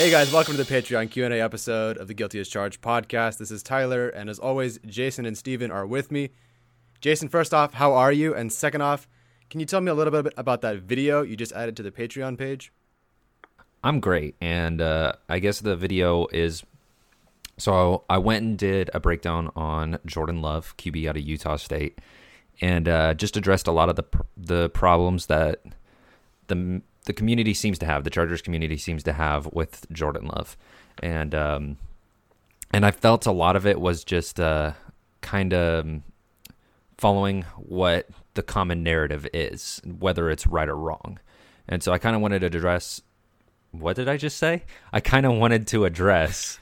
Hey guys, welcome to the Patreon Q&A episode of the Guilty as Charged podcast. This is Tyler, and as always, Jason and Steven are with me. Jason, first off, how are you? And second off, can you tell me a little bit about that video you just added to the Patreon page? I'm great, and uh, I guess the video is. So I went and did a breakdown on Jordan Love, QB out of Utah State, and uh, just addressed a lot of the the problems that the the community seems to have, the Chargers community seems to have with Jordan Love, and um, and I felt a lot of it was just uh, kind of following what the common narrative is, whether it's right or wrong. And so I kind of wanted to address what did I just say? I kind of wanted to address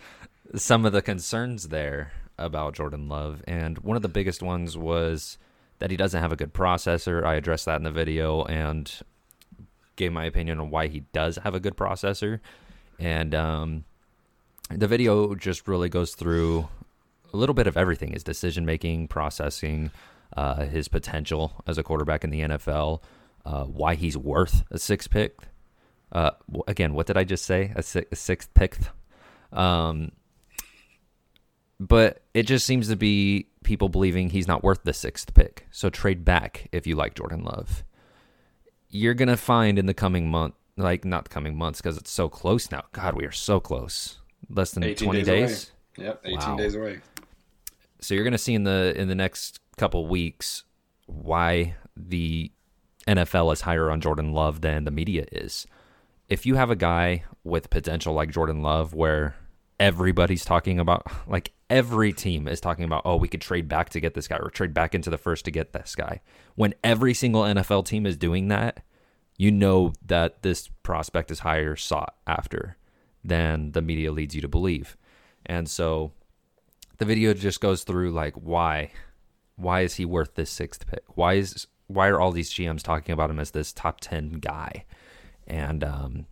some of the concerns there about Jordan Love, and one of the biggest ones was that he doesn't have a good processor. I addressed that in the video, and gave my opinion on why he does have a good processor. And um, the video just really goes through a little bit of everything his decision making, processing, uh, his potential as a quarterback in the NFL, uh, why he's worth a sixth pick. Uh, again, what did I just say? A, a sixth pick. Um, but it just seems to be people believing he's not worth the sixth pick. So trade back if you like Jordan Love you're gonna find in the coming month, like not coming months, because it's so close now. God, we are so close. Less than twenty days. days. Yep, eighteen wow. days away. So you're gonna see in the in the next couple weeks why the NFL is higher on Jordan Love than the media is. If you have a guy with potential like Jordan Love, where everybody's talking about, like every team is talking about, oh, we could trade back to get this guy or trade back into the first to get this guy. When every single NFL team is doing that, you know that this prospect is higher sought after than the media leads you to believe. And so the video just goes through like why why is he worth this sixth pick? Why is why are all these GMs talking about him as this top 10 guy? And um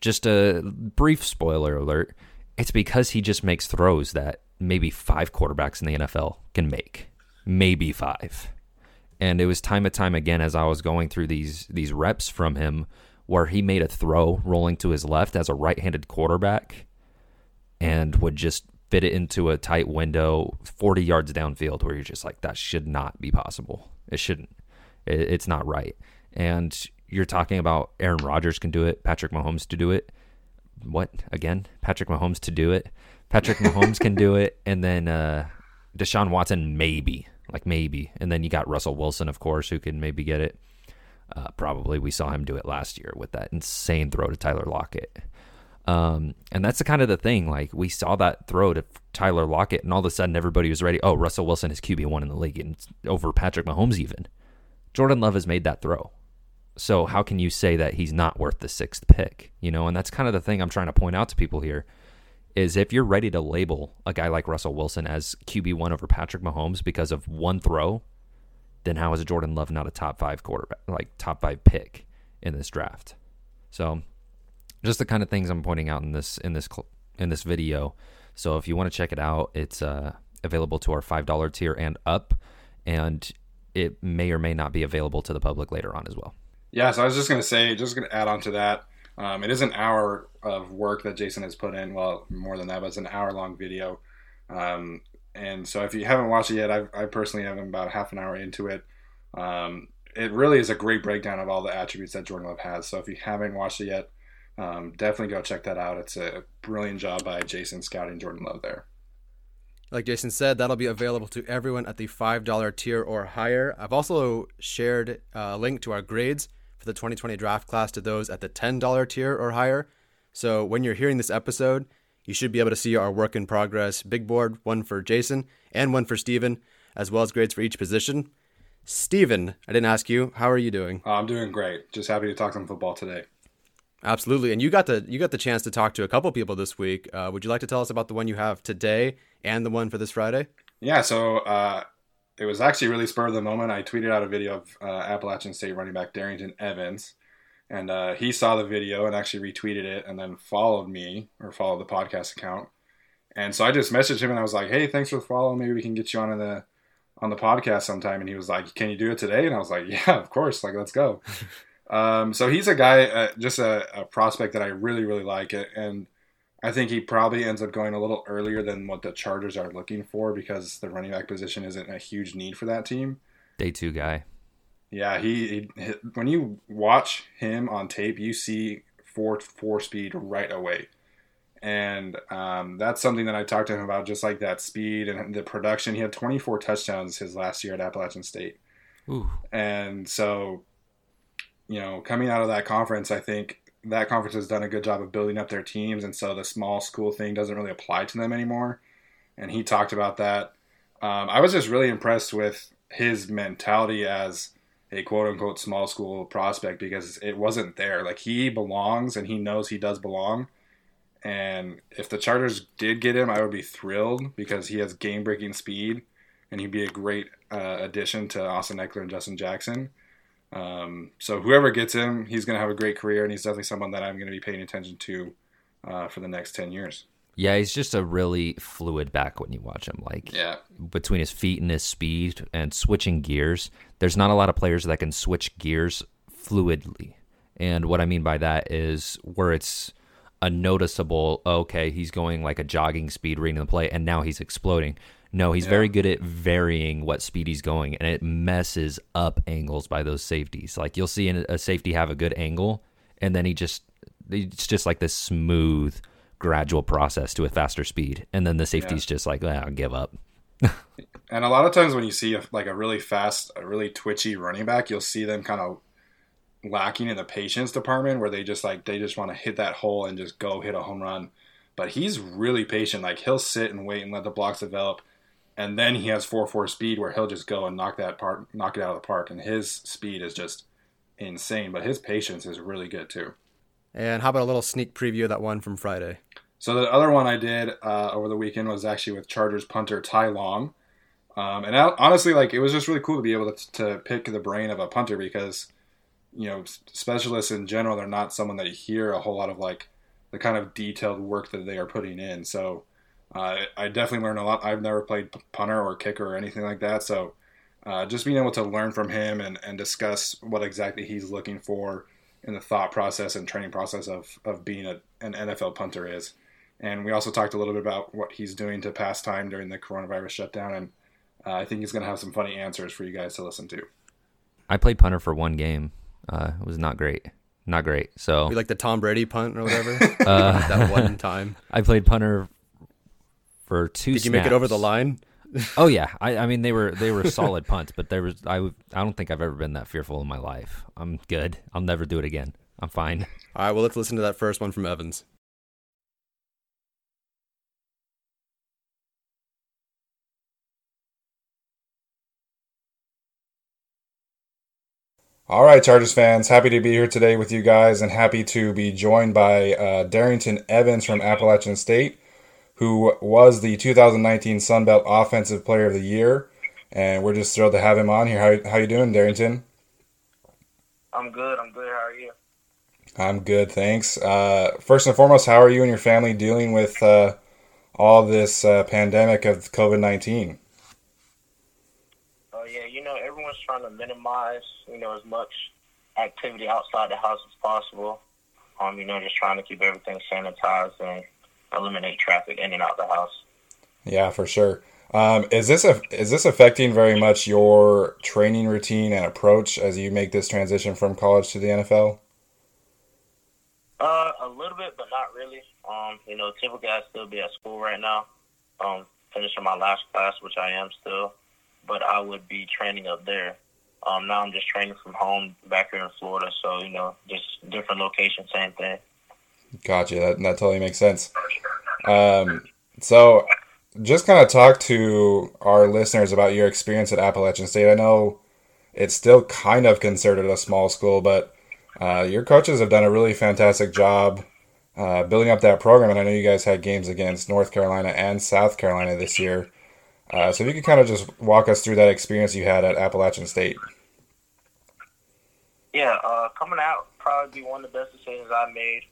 just a brief spoiler alert it's because he just makes throws that maybe five quarterbacks in the NFL can make. Maybe five. And it was time and time again as I was going through these these reps from him where he made a throw rolling to his left as a right-handed quarterback and would just fit it into a tight window 40 yards downfield where you're just like that should not be possible. It shouldn't. it's not right. And you're talking about Aaron Rodgers can do it, Patrick Mahomes to do it. What again? Patrick Mahomes to do it. Patrick Mahomes can do it, and then uh, Deshaun Watson maybe, like maybe. And then you got Russell Wilson, of course, who can maybe get it. Uh, probably we saw him do it last year with that insane throw to Tyler Lockett. Um, and that's the kind of the thing. Like we saw that throw to Tyler Lockett, and all of a sudden everybody was ready. Oh, Russell Wilson is QB one in the league, and over Patrick Mahomes even. Jordan Love has made that throw. So how can you say that he's not worth the sixth pick? You know, and that's kind of the thing I'm trying to point out to people here is if you're ready to label a guy like Russell Wilson as QB one over Patrick Mahomes because of one throw, then how is Jordan Love not a top five quarterback, like top five pick in this draft? So, just the kind of things I'm pointing out in this in this in this video. So if you want to check it out, it's uh, available to our five dollar tier and up, and it may or may not be available to the public later on as well. Yeah, so I was just going to say, just going to add on to that. Um, it is an hour of work that Jason has put in. Well, more than that, but it's an hour long video. Um, and so if you haven't watched it yet, I, I personally am about half an hour into it. Um, it really is a great breakdown of all the attributes that Jordan Love has. So if you haven't watched it yet, um, definitely go check that out. It's a brilliant job by Jason scouting Jordan Love there. Like Jason said, that'll be available to everyone at the $5 tier or higher. I've also shared a link to our grades for the 2020 draft class to those at the $10 tier or higher. So when you're hearing this episode, you should be able to see our work in progress big board, one for Jason and one for Steven, as well as grades for each position. Steven, I didn't ask you, how are you doing? Uh, I'm doing great. Just happy to talk some football today. Absolutely, and you got the you got the chance to talk to a couple people this week. Uh, would you like to tell us about the one you have today and the one for this Friday? Yeah, so uh, it was actually really spur of the moment. I tweeted out a video of uh, Appalachian State running back Darrynton Evans, and uh, he saw the video and actually retweeted it, and then followed me or followed the podcast account. And so I just messaged him and I was like, "Hey, thanks for the follow. Maybe we can get you on in the on the podcast sometime." And he was like, "Can you do it today?" And I was like, "Yeah, of course. Like, let's go." um, so he's a guy, uh, just a, a, prospect that I really, really like, it, and I think he probably ends up going a little earlier than what the Chargers are looking for because the running back position isn't a huge need for that team. Day two guy. Yeah, he, he when you watch him on tape, you see four four speed right away, and um, that's something that I talked to him about, just like that speed and the production. He had 24 touchdowns his last year at Appalachian State, Ooh. and so you know, coming out of that conference, I think that conference has done a good job of building up their teams, and so the small school thing doesn't really apply to them anymore. And he talked about that. Um, I was just really impressed with his mentality as a quote unquote small school prospect because it wasn't there. Like he belongs and he knows he does belong. And if the Chargers did get him, I would be thrilled because he has game breaking speed and he'd be a great uh, addition to Austin Ekeler and Justin Jackson. Um, so whoever gets him, he's going to have a great career, and he's definitely someone that I'm going to be paying attention to uh, for the next ten years. Yeah, he's just a really fluid back when you watch him. Like yeah. between his feet and his speed and switching gears, there's not a lot of players that can switch gears fluidly. And what I mean by that is where it's a noticeable, okay, he's going like a jogging speed reading the play, and now he's exploding. No, he's yeah. very good at varying what speed he's going, and it messes up angles by those safeties. Like you'll see a safety have a good angle, and then he just it's just like this smooth, gradual process to a faster speed, and then the safety's yeah. just like, ah, I'll give up. and a lot of times when you see a, like a really fast, a really twitchy running back, you'll see them kind of lacking in the patience department, where they just like they just want to hit that hole and just go hit a home run. But he's really patient. Like he'll sit and wait and let the blocks develop and then he has four four speed where he'll just go and knock that part, knock it out of the park, and his speed is just insane. But his patience is really good too. And how about a little sneak preview of that one from Friday? So the other one I did uh, over the weekend was actually with Chargers punter Ty Long, um, and I, honestly, like it was just really cool to be able to, to pick the brain of a punter because you know specialists in general they're not someone that you hear a whole lot of like the kind of detailed work that they are putting in. So uh, I definitely learned a lot. I've never played punter or kicker or anything like that, so uh, just being able to learn from him and, and discuss what exactly he's looking for in the thought process and training process of, of being a, an NFL punter is. And we also talked a little bit about what he's doing to pass time during the coronavirus shutdown, and uh, I think he's going to have some funny answers for you guys to listen to. I played punter for one game. Uh, it was not great not great. So you like the Tom Brady punt or whatever uh, that one time. I played punter for two. Did snaps. you make it over the line? Oh yeah, I, I mean they were they were solid punts, but there was I w- I don't think I've ever been that fearful in my life. I'm good. I'll never do it again. I'm fine. All right, well, let's listen to that first one from Evans. All right, Chargers fans, happy to be here today with you guys and happy to be joined by uh, Darrynton Evans from Appalachian State, who was the 2019 Sun Belt Offensive Player of the Year. And we're just thrilled to have him on here. How, how you doing, Darrynton? I'm good. I'm good. How are you? I'm good, thanks. Uh, first and foremost, how are you and your family dealing with uh, all this uh, pandemic of COVID 19? Oh yeah, you know everyone's trying to minimize, you know, as much activity outside the house as possible. Um, you know, just trying to keep everything sanitized and eliminate traffic in and out the house. Yeah, for sure. Um, is this a, is this affecting very much your training routine and approach as you make this transition from college to the NFL? Uh, a little bit, but not really. Um, you know, typically I still be at school right now. Um, finishing my last class, which I am still, but I would be training up there. Um, now I'm just training from home back here in Florida, so you know, just different location, same thing. Gotcha. That, that totally makes sense. Um, so, just kind of talk to our listeners about your experience at Appalachian State. I know it's still kind of considered a small school, but uh, your coaches have done a really fantastic job uh, building up that program. And I know you guys had games against North Carolina and South Carolina this year. Uh, so, if you could kind of just walk us through that experience you had at Appalachian State. Yeah, uh, coming out probably be one of the best decisions I made,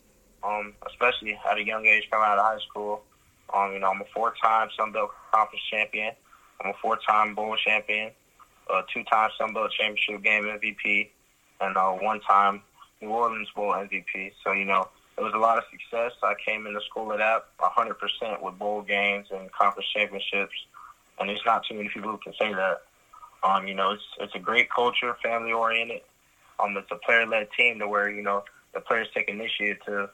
um, especially at a young age coming out of high school. Um, you know, I'm a four-time Sun Belt Conference champion. I'm a four-time bowl champion, a two-time Sun Belt championship game MVP, and a one-time New Orleans Bowl MVP. So, you know, it was a lot of success. I came into school at that 100% with bowl games and conference championships, and there's not too many people who can say that. Um, you know, it's it's a great culture, family oriented. Um, it's a player led team to where you know the players take initiative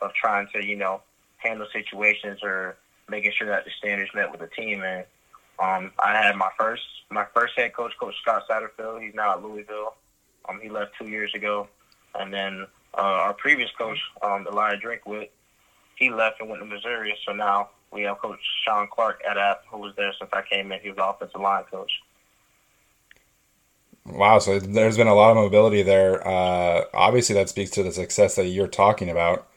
of trying to you know handle situations or making sure that the standards met with the team. And um, I had my first my first head coach, Coach Scott Satterfield. He's now at Louisville. Um, he left two years ago, and then uh, our previous coach, um, Eliah Drinkwitz, he left and went to Missouri. So now we have Coach Shawn Clark at App, who was there since I came in. He was the offensive line coach. Wow, so there's been a lot of mobility there. Uh, obviously, that speaks to the success that you're talking about.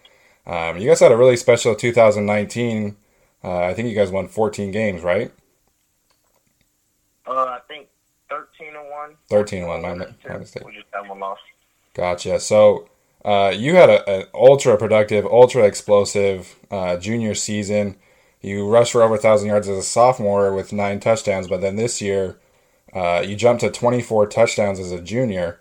Um, you guys had a really special 2019. Uh, I think you guys won 14 games, right? Uh, I think 13 and one. 13 and one. My, my mistake. We just had one loss. Gotcha. So uh, you had an ultra productive, ultra explosive uh, junior season. You rushed for over a thousand yards as a sophomore with nine touchdowns, but then this year uh, you jumped to 24 touchdowns as a junior.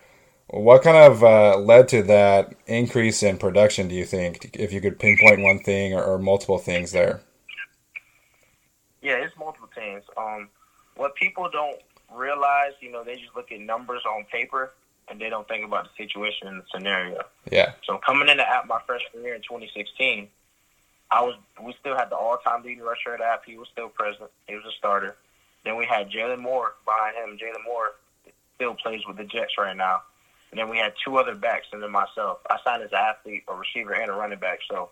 What kind of uh, led to that increase in production, do you think, if you could pinpoint one thing or, or multiple things there? Yeah, it's multiple things. Um, what people don't realize, you know, they just look at numbers on paper and they don't think about the situation and the scenario. Yeah. So coming into App my freshman year in 2016, I was we still had the all-time leading rusher at App. He was still present. He was a starter. Then we had Jalin Moore behind him. Jalin Moore still plays with the Jets right now. And then we had two other backs, and then myself. I signed as an athlete, a receiver, and a running back. So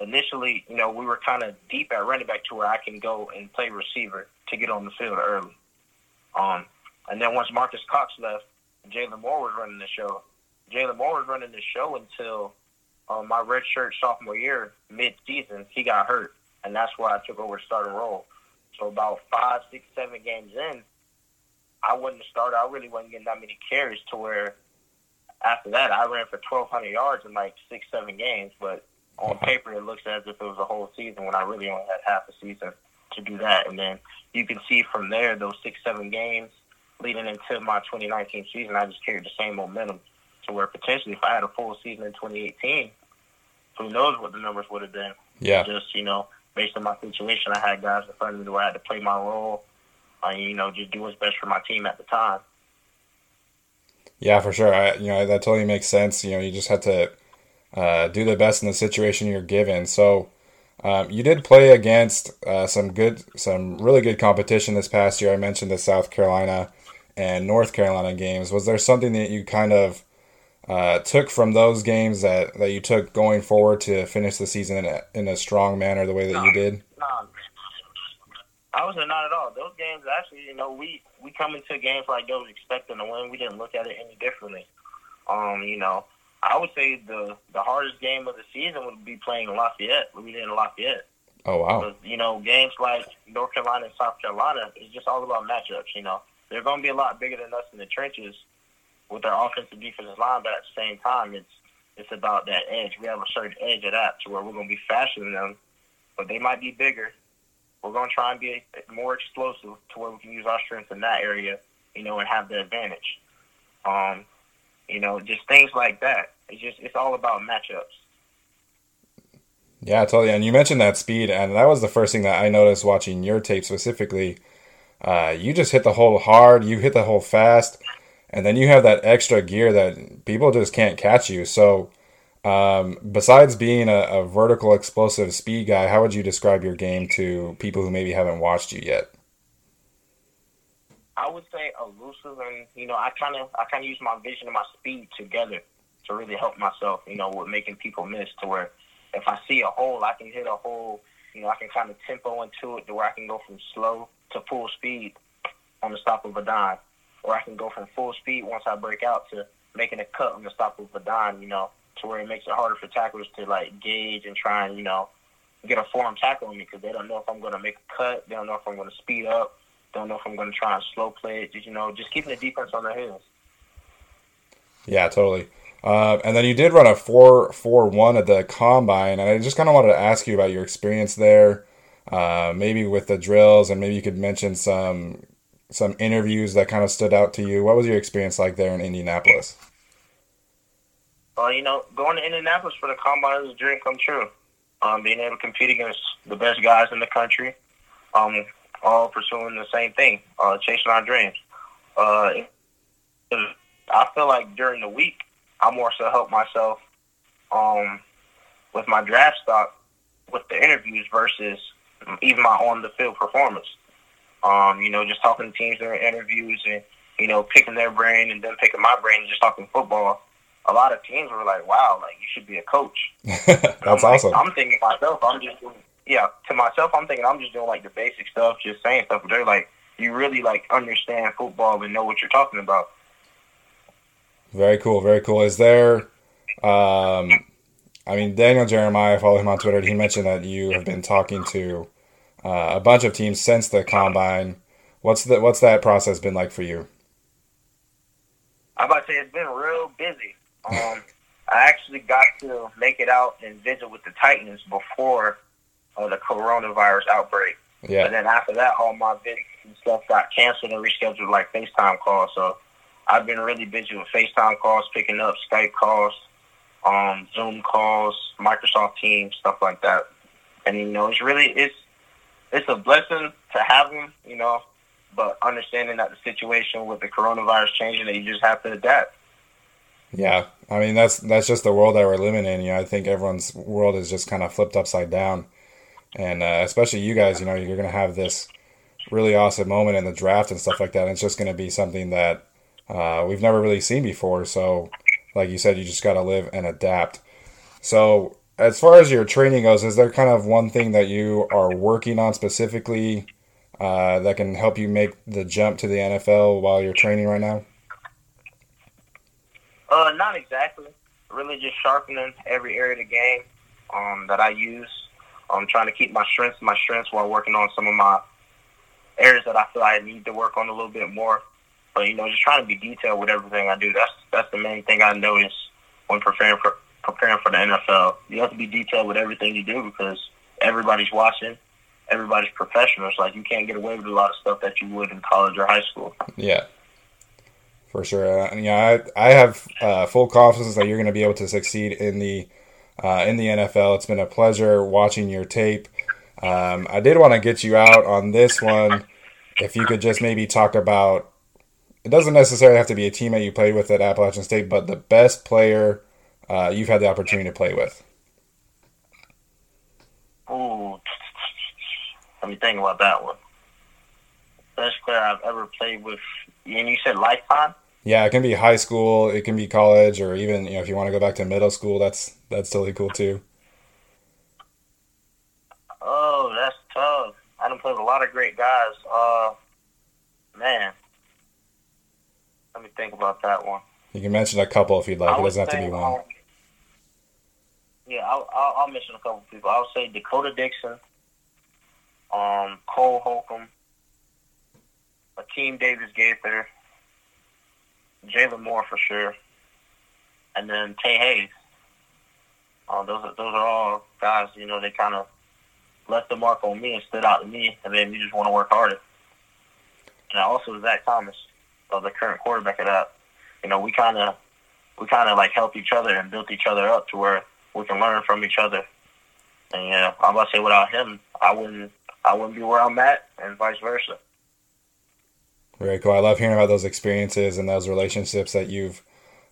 initially, you know, we were kind of deep at running back to where I can go and play receiver to get on the field early. Um, and then once Marcus Cox left, Jalin Moore was running the show. Jalin Moore was running the show until um, my redshirt sophomore year, mid-season, he got hurt, and that's why I took over starting role. So about five, six, seven games in, I wasn't a starter. I really wasn't getting that many carries to where after that I ran for 1,200 yards in like six, seven games. But on paper, it looks as if it was a whole season when I really only had half a season to do that. And then you can see from there, those six, seven games leading into my 2019 season, I just carried the same momentum to where potentially if I had a full season in 2018, who knows what the numbers would have been. Yeah. Just, you know, based on my situation, I had guys in front of me where I had to play my role, uh, you know, just do what's best for my team at the time. Yeah, for sure. I, you know, that totally makes sense. You know, you just had to uh, do the best in the situation you're given. So, Um, you did play against uh, some good, some really good competition this past year. I mentioned the South Carolina and North Carolina games. Was there something that you kind of uh, took from those games that, that you took going forward to finish the season in a, in a strong manner the way that you did? No, I was not at all. Those games actually, you know, we we come into games like those expecting to win. We didn't look at it any differently. Um, you know, I would say the the hardest game of the season would be playing Lafayette. We did in Lafayette. Oh wow! Because, you know, games like North Carolina and South Carolina is just all about matchups. You know, they're going to be a lot bigger than us in the trenches with their offensive defensive line, but at the same time, it's it's about that edge. We have a certain edge of that to where we're going to be faster than them, but they might be bigger. We're going to try and be more explosive to where we can use our strengths in that area, you know, and have the advantage. Um, you know, just things like that. It's just it's all about matchups. Yeah, totally. And you mentioned that speed, and that was the first thing that I noticed watching your tape specifically. Uh, you just hit the hole hard, you hit the hole fast, and then you have that extra gear that people just can't catch you. So, um, besides being a, a, vertical explosive speed guy, how would you describe your game to people who maybe haven't watched you yet? I would say elusive, and you know, I kind of I kind of use my vision and my speed together to really help myself. You know, with making people miss. To where if I see a hole, I can hit a hole. You know, I can kind of tempo into it to where I can go from slow to full speed on the stop of a dime, or I can go from full speed once I break out to making a cut on the stop of a dime. You know, to where it makes it harder for tacklers to like gauge and try and you know get a form tackle on me because they don't know if I'm going to make a cut, they don't know if I'm going to speed up, don't know if I'm going to try and slow play it. Just you know, just keeping the defense on their heels. Yeah, totally. Uh, and then you did run a four four one at the combine, and I just kind of wanted to ask you about your experience there, uh, maybe with the drills, and maybe you could mention some some interviews that kind of stood out to you. What was your experience like there in Indianapolis? Well, you know, going to Indianapolis for the combine is a dream come true. Um, being able to compete against the best guys in the country, um, all pursuing the same thing, uh, chasing our dreams. Uh, I feel like during the week, I more so help myself um, with my draft stock with the interviews versus even my on the field performance. Um, you know, just talking to teams during interviews and you know picking their brain and then picking my brain and just talking football. A lot of teams were like, "Wow, like you should be a coach." That's I'm like, awesome. I'm thinking myself, I'm just doing, yeah. To myself, I'm thinking I'm just doing like the basic stuff, just saying stuff. But they're like, you really like understand football and know what you're talking about. Very cool, very cool. Is there, um, I mean, Daniel Jeremiah, I follow him on Twitter. He mentioned that you have been talking to uh, a bunch of teams since the combine. What's the what's that process been like for you? I'm about to say it's been real busy. Um, I actually got to make it out and visit with the Titans before uh, the coronavirus outbreak. Yeah. And then after that, all my visits and stuff got canceled and rescheduled like FaceTime calls. So I've been really busy with FaceTime calls, picking up Skype calls, um, Zoom calls, Microsoft Teams, stuff like that. And you know, it's really it's it's a blessing to have them, you know, but understanding that the situation with the coronavirus changing, that you just have to adapt. Yeah, I mean that's that's just the world that we're living in. You know, I think everyone's world is just kind of flipped upside down, and uh, especially you guys. You know, you're gonna have this really awesome moment in the draft and stuff like that. And it's just gonna be something that uh, we've never really seen before. So, like you said, you just got to live and adapt. So, as far as your training goes, is there kind of one thing that you are working on specifically uh, that can help you make the jump to the NFL while you're training right now? Uh, not exactly. Really, just sharpening every area of the game um, that I use. I'm trying to keep my strengths, my strengths, while working on some of my areas that I feel I need to work on a little bit more. But you know, just trying to be detailed with everything I do. That's that's the main thing I notice when preparing for preparing for the NFL. You have to be detailed with everything you do because everybody's watching. Everybody's professionals. Like you can't get away with a lot of stuff that you would in college or high school. Yeah, for sure. Uh, yeah, I I have uh, full confidence that you're going to be able to succeed in the uh, in the NFL. It's been a pleasure watching your tape. Um, I did want to get you out on this one. If you could just maybe talk about it doesn't necessarily have to be a teammate you played with at Appalachian State, but the best player uh, you've had the opportunity to play with. Ooh, let me think about that one. Best player I've ever played with, and you said lifetime. Yeah, it can be high school, it can be college, or even you know if you want to go back to middle school, that's that's totally cool too. Oh, that's tough. I done played with a lot of great guys. Uh, man, let me think about that one. You can mention a couple if you'd like. It doesn't have to be one. um, yeah, I'll, I'll, I'll mention a couple people. I'll say Dakota Dixon, um, Cole Holcomb, Akeem Davis Gaither, Jalin Moore for sure, and then Tae Hayes. Uh, those are those are all guys. You know, they kind of left the mark on me and stood out to me, and made me just want to work harder. And also Zac Thomas, uh, the current quarterback of that. You know, we kind of we kind of like helped each other and built each other up to where we can learn from each other. And you know, I'm about to say without him, I wouldn't I wouldn't be where I'm at, and vice versa. Very cool. I love hearing about those experiences and those relationships that you've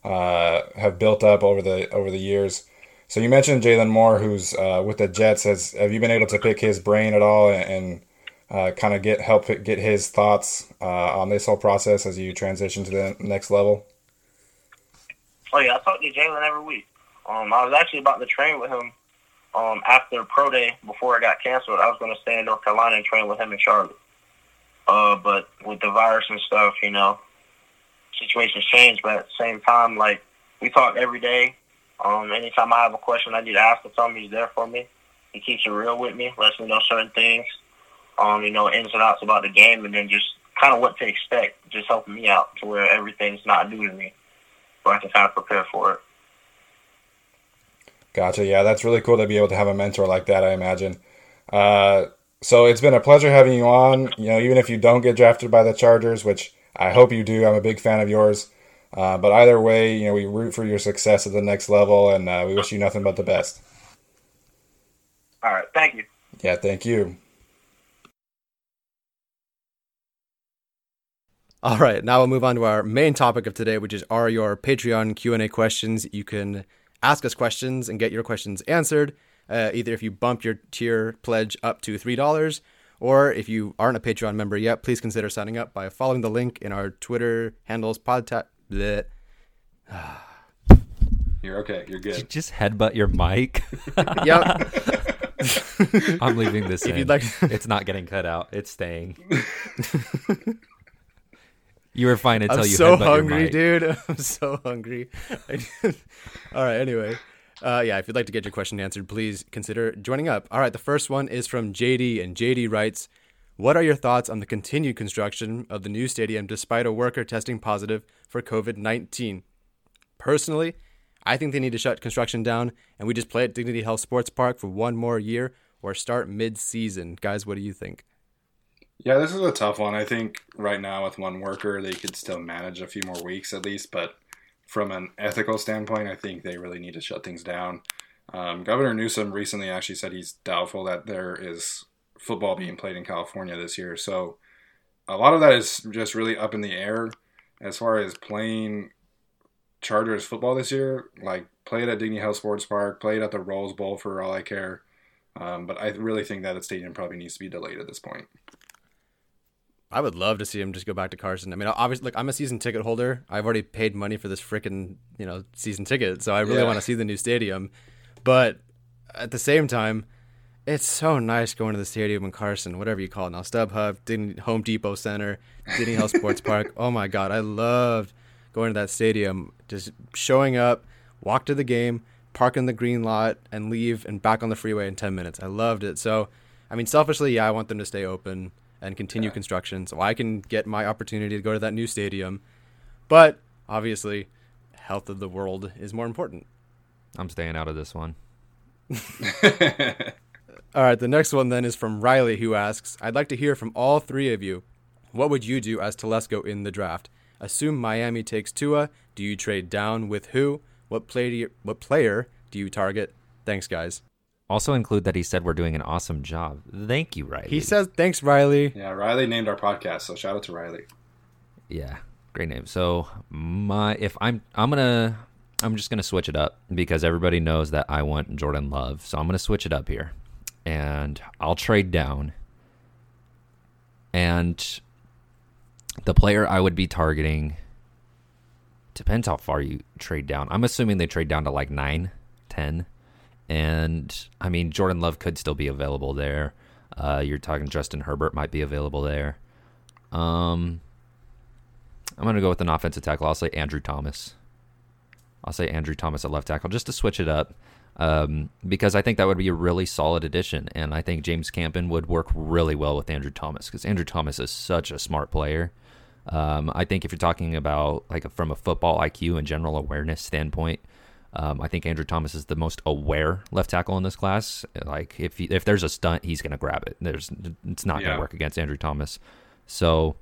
uh, have built up over the over the years. So you mentioned Jalin Moore, who's uh, with the Jets. Has have you been able to pick his brain at all and, and uh, kind of get help get his thoughts uh, on this whole process as you transition to the next level? Oh yeah, I talk to Jalin every week. Um, I was actually about to train with him um, after pro day before it got canceled. I was going to stay in North Carolina and train with him in Charlotte. Uh, but with the virus and stuff, you know, situations change. But at the same time, like we talk every day. Um, anytime I have a question I need to ask or something, he's there for me. He keeps it real with me, lets me know certain things. Um, you know, ins and outs about the game, and then just kind of what to expect, just helping me out to where everything's not new to me, so I can kind of prepare for it. Gotcha. Yeah, that's really cool to be able to have a mentor like that. I imagine. Uh, so it's been a pleasure having you on. You know, even if you don't get drafted by the Chargers, which I hope you do, I'm a big fan of yours. Uh, but either way, you know, we root for your success at the next level, and uh, we wish you nothing but the best. All right, thank you. Yeah, thank you. All right, now we'll move on to our main topic of today, which is are your Patreon Q and A questions. You can ask us questions and get your questions answered. Uh, either if you bump your tier pledge up to three dollars, or if you aren't a Patreon member yet, please consider signing up by following the link in our Twitter handles. Podta- bleh. You're okay. You're Did you good. just headbutt your mic? Yep. I'm leaving this If in. you'd like- it's not getting cut out. It's staying. you were fine until I'm you so headbutt your hungry, mic. dude. I'm so hungry. All right. Anyway, uh, yeah. If you'd like to get your question answered, please consider joining up. All right. The first one is from JD, and JD writes, "What are your thoughts on the continued construction of the new stadium despite a worker testing positive for COVID-19? Personally, I think they need to shut construction down and we just play at Dignity Health Sports Park for one more year or start mid-season. Guys, what do you think?" Yeah, this is a tough one. I think right now with one worker, they could still manage a few more weeks at least. But from an ethical standpoint, I think they really need to shut things down. Um, Governor Newsom recently actually said he's doubtful that there is football being played in California this year. So a lot of that is just really up in the air as far as playing Chargers football this year. Like play it at Dignity Health Sports Park, play it at the Rose Bowl for all I care. Um, but I really think that the stadium probably needs to be delayed at this point. I would love to see him just go back to Carson. I mean, obviously, look, I'm a season ticket holder. I've already paid money for this freaking, you know, season ticket, so I really Yeah. want to see the new stadium. But at the same time, it's so nice going to the stadium in Carson, whatever you call it now, StubHub, Disney, Home Depot Center, Disney Health Sports Park. Oh my God, I loved going to that stadium, just showing up, walk to the game, park in the green lot, and leave and back on the freeway in 10 minutes. I loved it. So, I mean, selfishly, yeah, I want them to stay open and continue construction so I can get my opportunity to go to that new stadium. But obviously, health of the world is more important. I'm staying out of this one. All right, the next one then is from Riley, who asks I'd like to hear from all three of you. What would you do as Telesco in the draft? Assume Miami takes Tua. Do you trade down with who? What, play do you, what player do you target? Thanks, guys. Also include that he said we're doing an awesome job. Thank you, Riley. He says, Thanks, Riley. Yeah, Riley named our podcast, so shout out to Riley. Yeah, great name. So my if I'm I'm gonna I'm just gonna switch it up because everybody knows that I want Jordan Love. So I'm gonna switch it up here. and I'll trade down. And the player I would be targeting depends how far you trade down. I'm assuming they trade down to like 9, 10. And I mean, Jordan Love could still be available there. Uh, you're talking Justin Herbert might be available there. Um, I'm going to go with an offensive tackle. I'll say Andrew Thomas. I'll say Andrew Thomas at left tackle just to switch it up um, because I think that would be a really solid addition. And I think James Campen would work really well with Andrew Thomas because Andrew Thomas is such a smart player. Um, I think if you're talking about like from a football IQ and general awareness standpoint, um, I think Andrew Thomas is the most aware left tackle in this class. Like if he, if there's a stunt, he's going to grab it. There's it's not going to work against Andrew Thomas. So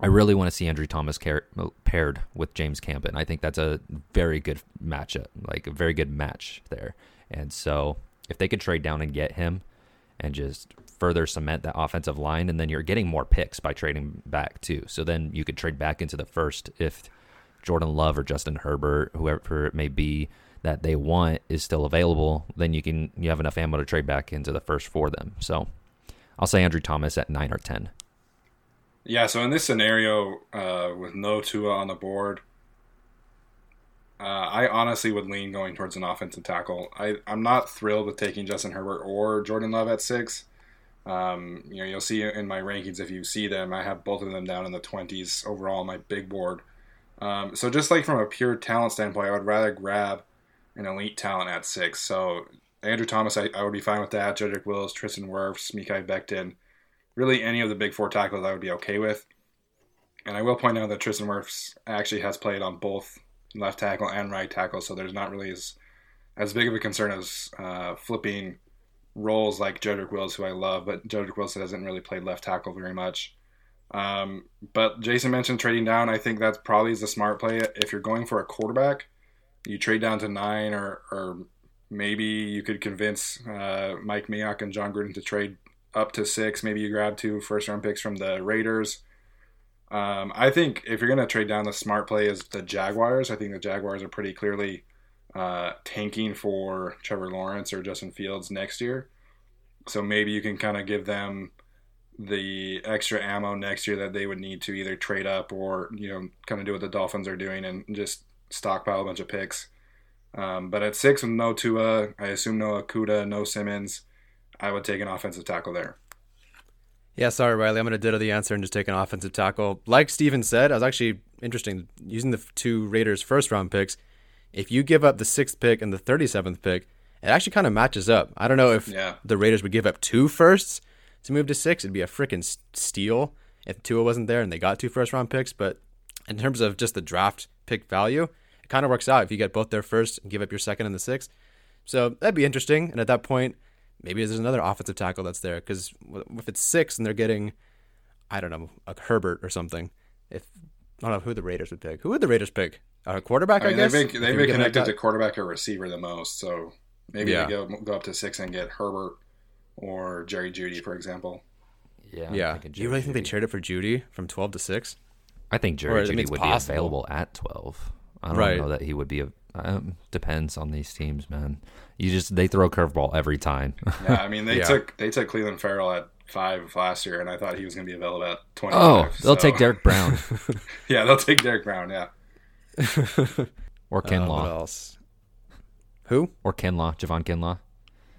I really want to see Andrew Thomas car- paired with James Campen. I think that's a very good matchup, like a very good match there. And so if they could trade down and get him and just further cement that offensive line, and then you're getting more picks by trading back too. So then you could trade back into the first if Jordan Love or Justin Herbert, whoever it may be that they want is still available, then you can you have enough ammo to trade back into the first for them. So I'll say Andrew Thomas at nine or ten. Yeah, so in this scenario, uh, with no Tua on the board, uh, I honestly would lean going towards an offensive tackle. I, I'm not thrilled with taking Justin Herbert or Jordan Love at six. Um, you know, you'll see in my rankings if you see them, I have both of them down in the 20s overall on my big board. Um, so just like from a pure talent standpoint, I would rather grab an elite talent at six. So Andrew Thomas, I, I would be fine with that. Jedrick Wills, Tristan Wirfs, Mekhi Becton really any of the big four tackles I would be okay with. And I will point out that Tristan Wirfs actually has played on both left tackle and right tackle, so there's not really as as big of a concern as uh, flipping roles like Jedrick Wills, who I love, but Jedrick Wills hasn't really played left tackle very much. Um, but Jason mentioned trading down. I think that's probably is the smart play. If you're going for a quarterback, you trade down to nine, or or maybe you could convince uh, Mike Mayock and Jon Gruden to trade up to six. Maybe you grab two first round picks from the Raiders. Um, I think if you're going to trade down, the smart play is the Jaguars. I think the Jaguars are pretty clearly uh, tanking for Trevor Lawrence or Justin Fields next year. So maybe you can kind of give them the extra ammo next year that they would need to either trade up or you know kind of do what the Dolphins are doing and just stockpile a bunch of picks. Um, but at six with no Tua, I assume no Okudah, no Simmons. I would take an offensive tackle there. Yeah, sorry, Riley. I'm going to ditto the answer and just take an offensive tackle. Like Steven said, I was actually interesting using the two Raiders' first round picks. If you give up the sixth pick and the 37th pick, it actually kind of matches up. I don't know if Yeah. the Raiders would give up two firsts to move to six. It'd be a freaking steal if Tua wasn't there and they got two first round picks. But in terms of just the draft pick value, it kind of works out if you get both their first and give up your second and the sixth. So that'd be interesting. And at that point, maybe there's another offensive tackle that's there because if it's six and they're getting, I don't know, a Herbert or something. If I don't know who the Raiders would pick. Who would the Raiders pick? A quarterback, I, I guess. they've been, they've been connected to quarterback or receiver the most, so maybe Yeah. they go go up to six and get Herbert or Jerry Jeudy, for example. Yeah. I'm Yeah. thinking Do you really Jerry think they Jeudy. traded for Jeudy from twelve to six? I think Jerry mean, Jeudy would possible. be available at 12. I don't Right. know that he would be. A, um, depends on these teams, man. You just they throw a curveball every time. Yeah, I mean they Yeah. took they took Clelin Ferrell at five last year, and I thought he was going to be available at twenty. oh, they'll take Derrick Brown Yeah, they'll take Derrick Brown. Yeah, or Uh, what Kinlaw else? Who? or Kinlaw, Javon Kinlaw.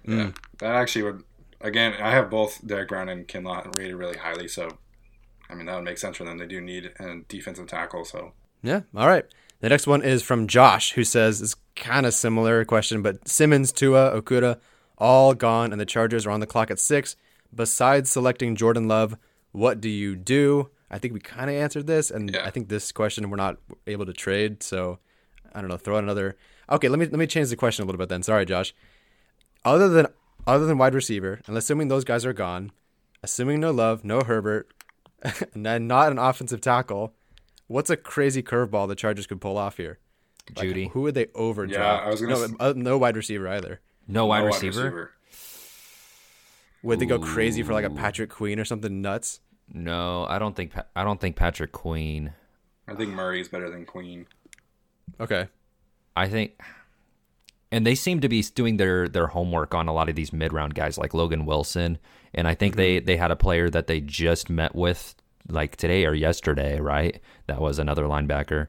yeah. That actually would. Again, I have both Derrick Brown and Kinlaw rated really highly, so I mean that would make sense for them. They do need a defensive tackle, so Yeah. All right. The next one is from Josh, who says it's kind of similar question, but Simmons, Tua, Okudah, all gone, and the Chargers are on the clock at six. Besides selecting Jordan Love, what do you do? I think we kind of answered this, and Yeah. I think this question we're not able to trade. So I don't know. Throw out another. Okay, let me let me change the question a little bit then. Sorry, Josh. Other than other than wide receiver, and assuming those guys are gone, assuming no Love, no Herbert, and then not an offensive tackle, what's a crazy curveball the Chargers could pull off here? Like, Jeudy. who would they overdraft? Yeah, I was gonna no, s- uh, no wide receiver either. No wide no receiver. Would they go crazy for like a Patrick Queen or something nuts? No, I don't think. Pa- I don't think Patrick Queen. I think Murray's better than Queen. Okay. I think and they seem to be doing their their homework on a lot of these mid round guys like Logan Wilson, and I think mm-hmm. they they had a player that they just met with like today or yesterday, right? That was another linebacker.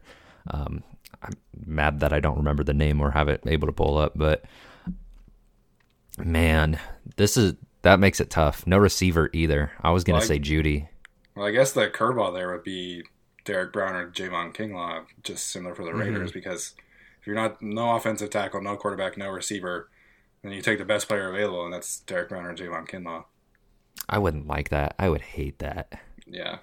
Um, I'm mad that I don't remember the name or have it able to pull up, but man, this is that makes it tough. No receiver either. I was gonna well, say Jeudy. Well, I guess the curveball there would be Derrick Brown or Javon Kinlaw, just similar for the mm-hmm. Raiders, mm-hmm. because you're not no offensive tackle, no quarterback, no receiver, then you take the best player available, and that's Derrick Brown or Javon Kinlaw. I wouldn't like that. I would hate that. Yeah.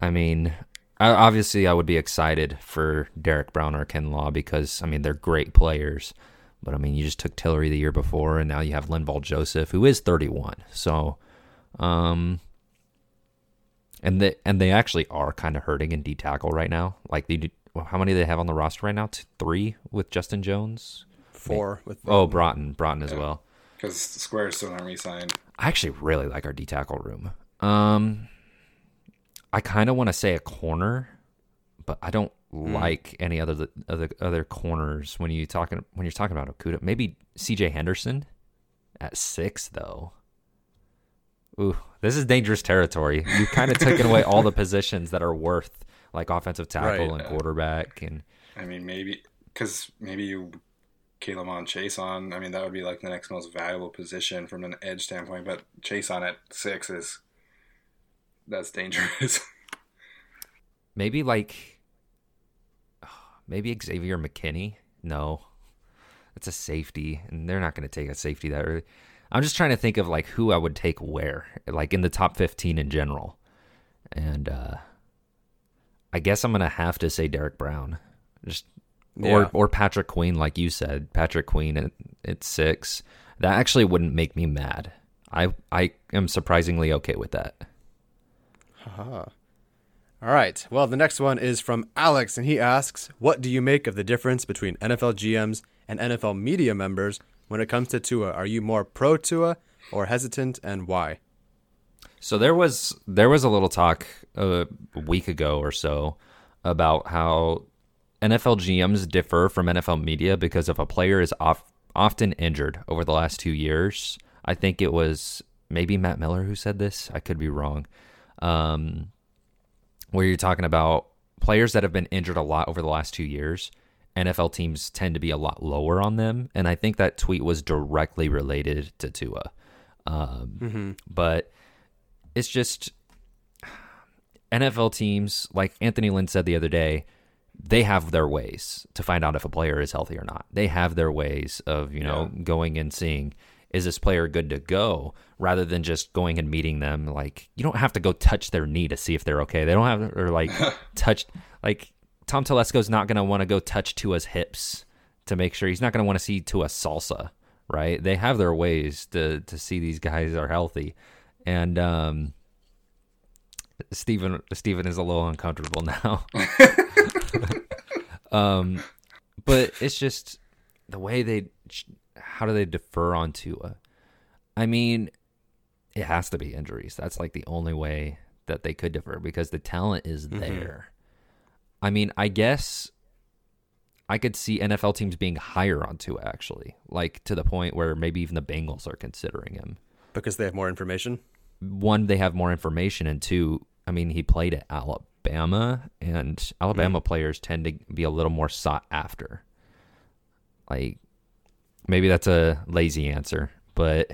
I mean, obviously, I would be excited for Derrick Brown or Kinlaw because I mean they're great players. But I mean, you just took Tillery the year before, and now you have Linval Joseph, who is 31. So, um, and they and they actually are kind of hurting in D tackle right now. Like they, well, how many do they have on the roster right now? Two, three with Justin Jones, four with oh Broughton, Broughton as well. Because Square is still not re-signed. I actually really like our D tackle room. Um, I kind of want to say a corner, but I don't mm. like any other other other corners when you talking when you're talking about Okudah. Maybe C.J. Henderson at six though. Ooh, this is dangerous territory. You kind of taken away all the positions that are worth like offensive tackle right. and quarterback and. I mean, maybe because maybe you K'Lavon Chaisson. I mean, that would be like the next most valuable position from an edge standpoint. But Chaisson at six is that's dangerous. maybe like maybe Xavier McKinney. No, that's a safety, and they're not going to take a safety that early. I'm just trying to think of like who I would take where, like in the top 15 in general, and uh I guess I'm gonna have to say Derrick Brown, just yeah. or or Patrick Queen, like you said, Patrick Queen at, at six. That actually wouldn't make me mad. I I am surprisingly okay with that. Haha. All right. Well, the next one is from Alex, and he asks, "What do you make of the difference between NFL GMs and NFL media members when it comes to Tua? Are you more pro Tua or hesitant, and why?" So there was there was a little talk a week ago or so about how NFL GMs differ from NFL media because if a player is off, often injured over the last two years, I think it was maybe Matt Miller who said this. I could be wrong. Um, where you're talking about players that have been injured a lot over the last two years. NFL teams tend to be a lot lower on them, and I think that tweet was directly related to Tua. Um, mm-hmm. But it's just NFL teams, like Anthony Lynn said the other day, they have their ways to find out if a player is healthy or not. They have their ways of, you know, yeah. going and seeing is this player good to go rather than just going and meeting them like you don't have to go touch their knee to see if they're okay. They don't have or like touch like Tom Telesco's not going to want to go touch Tua's hips to make sure he's not going to want to see Tua salsa, right? They have their ways to to see these guys are healthy. And um Steven Steven is a little uncomfortable now. um, but it's just the way they how do they defer on Tua? I mean, it has to be injuries. That's like the only way that they could defer because the talent is mm-hmm. there. I mean, I guess I could see NFL teams being higher on Tua actually, like to the point where maybe even the Bengals are considering him because they have more information. One, they have more information, and two, I mean, he played at Alabama, and Alabama mm. players tend to be a little more sought after. Like, maybe that's a lazy answer, but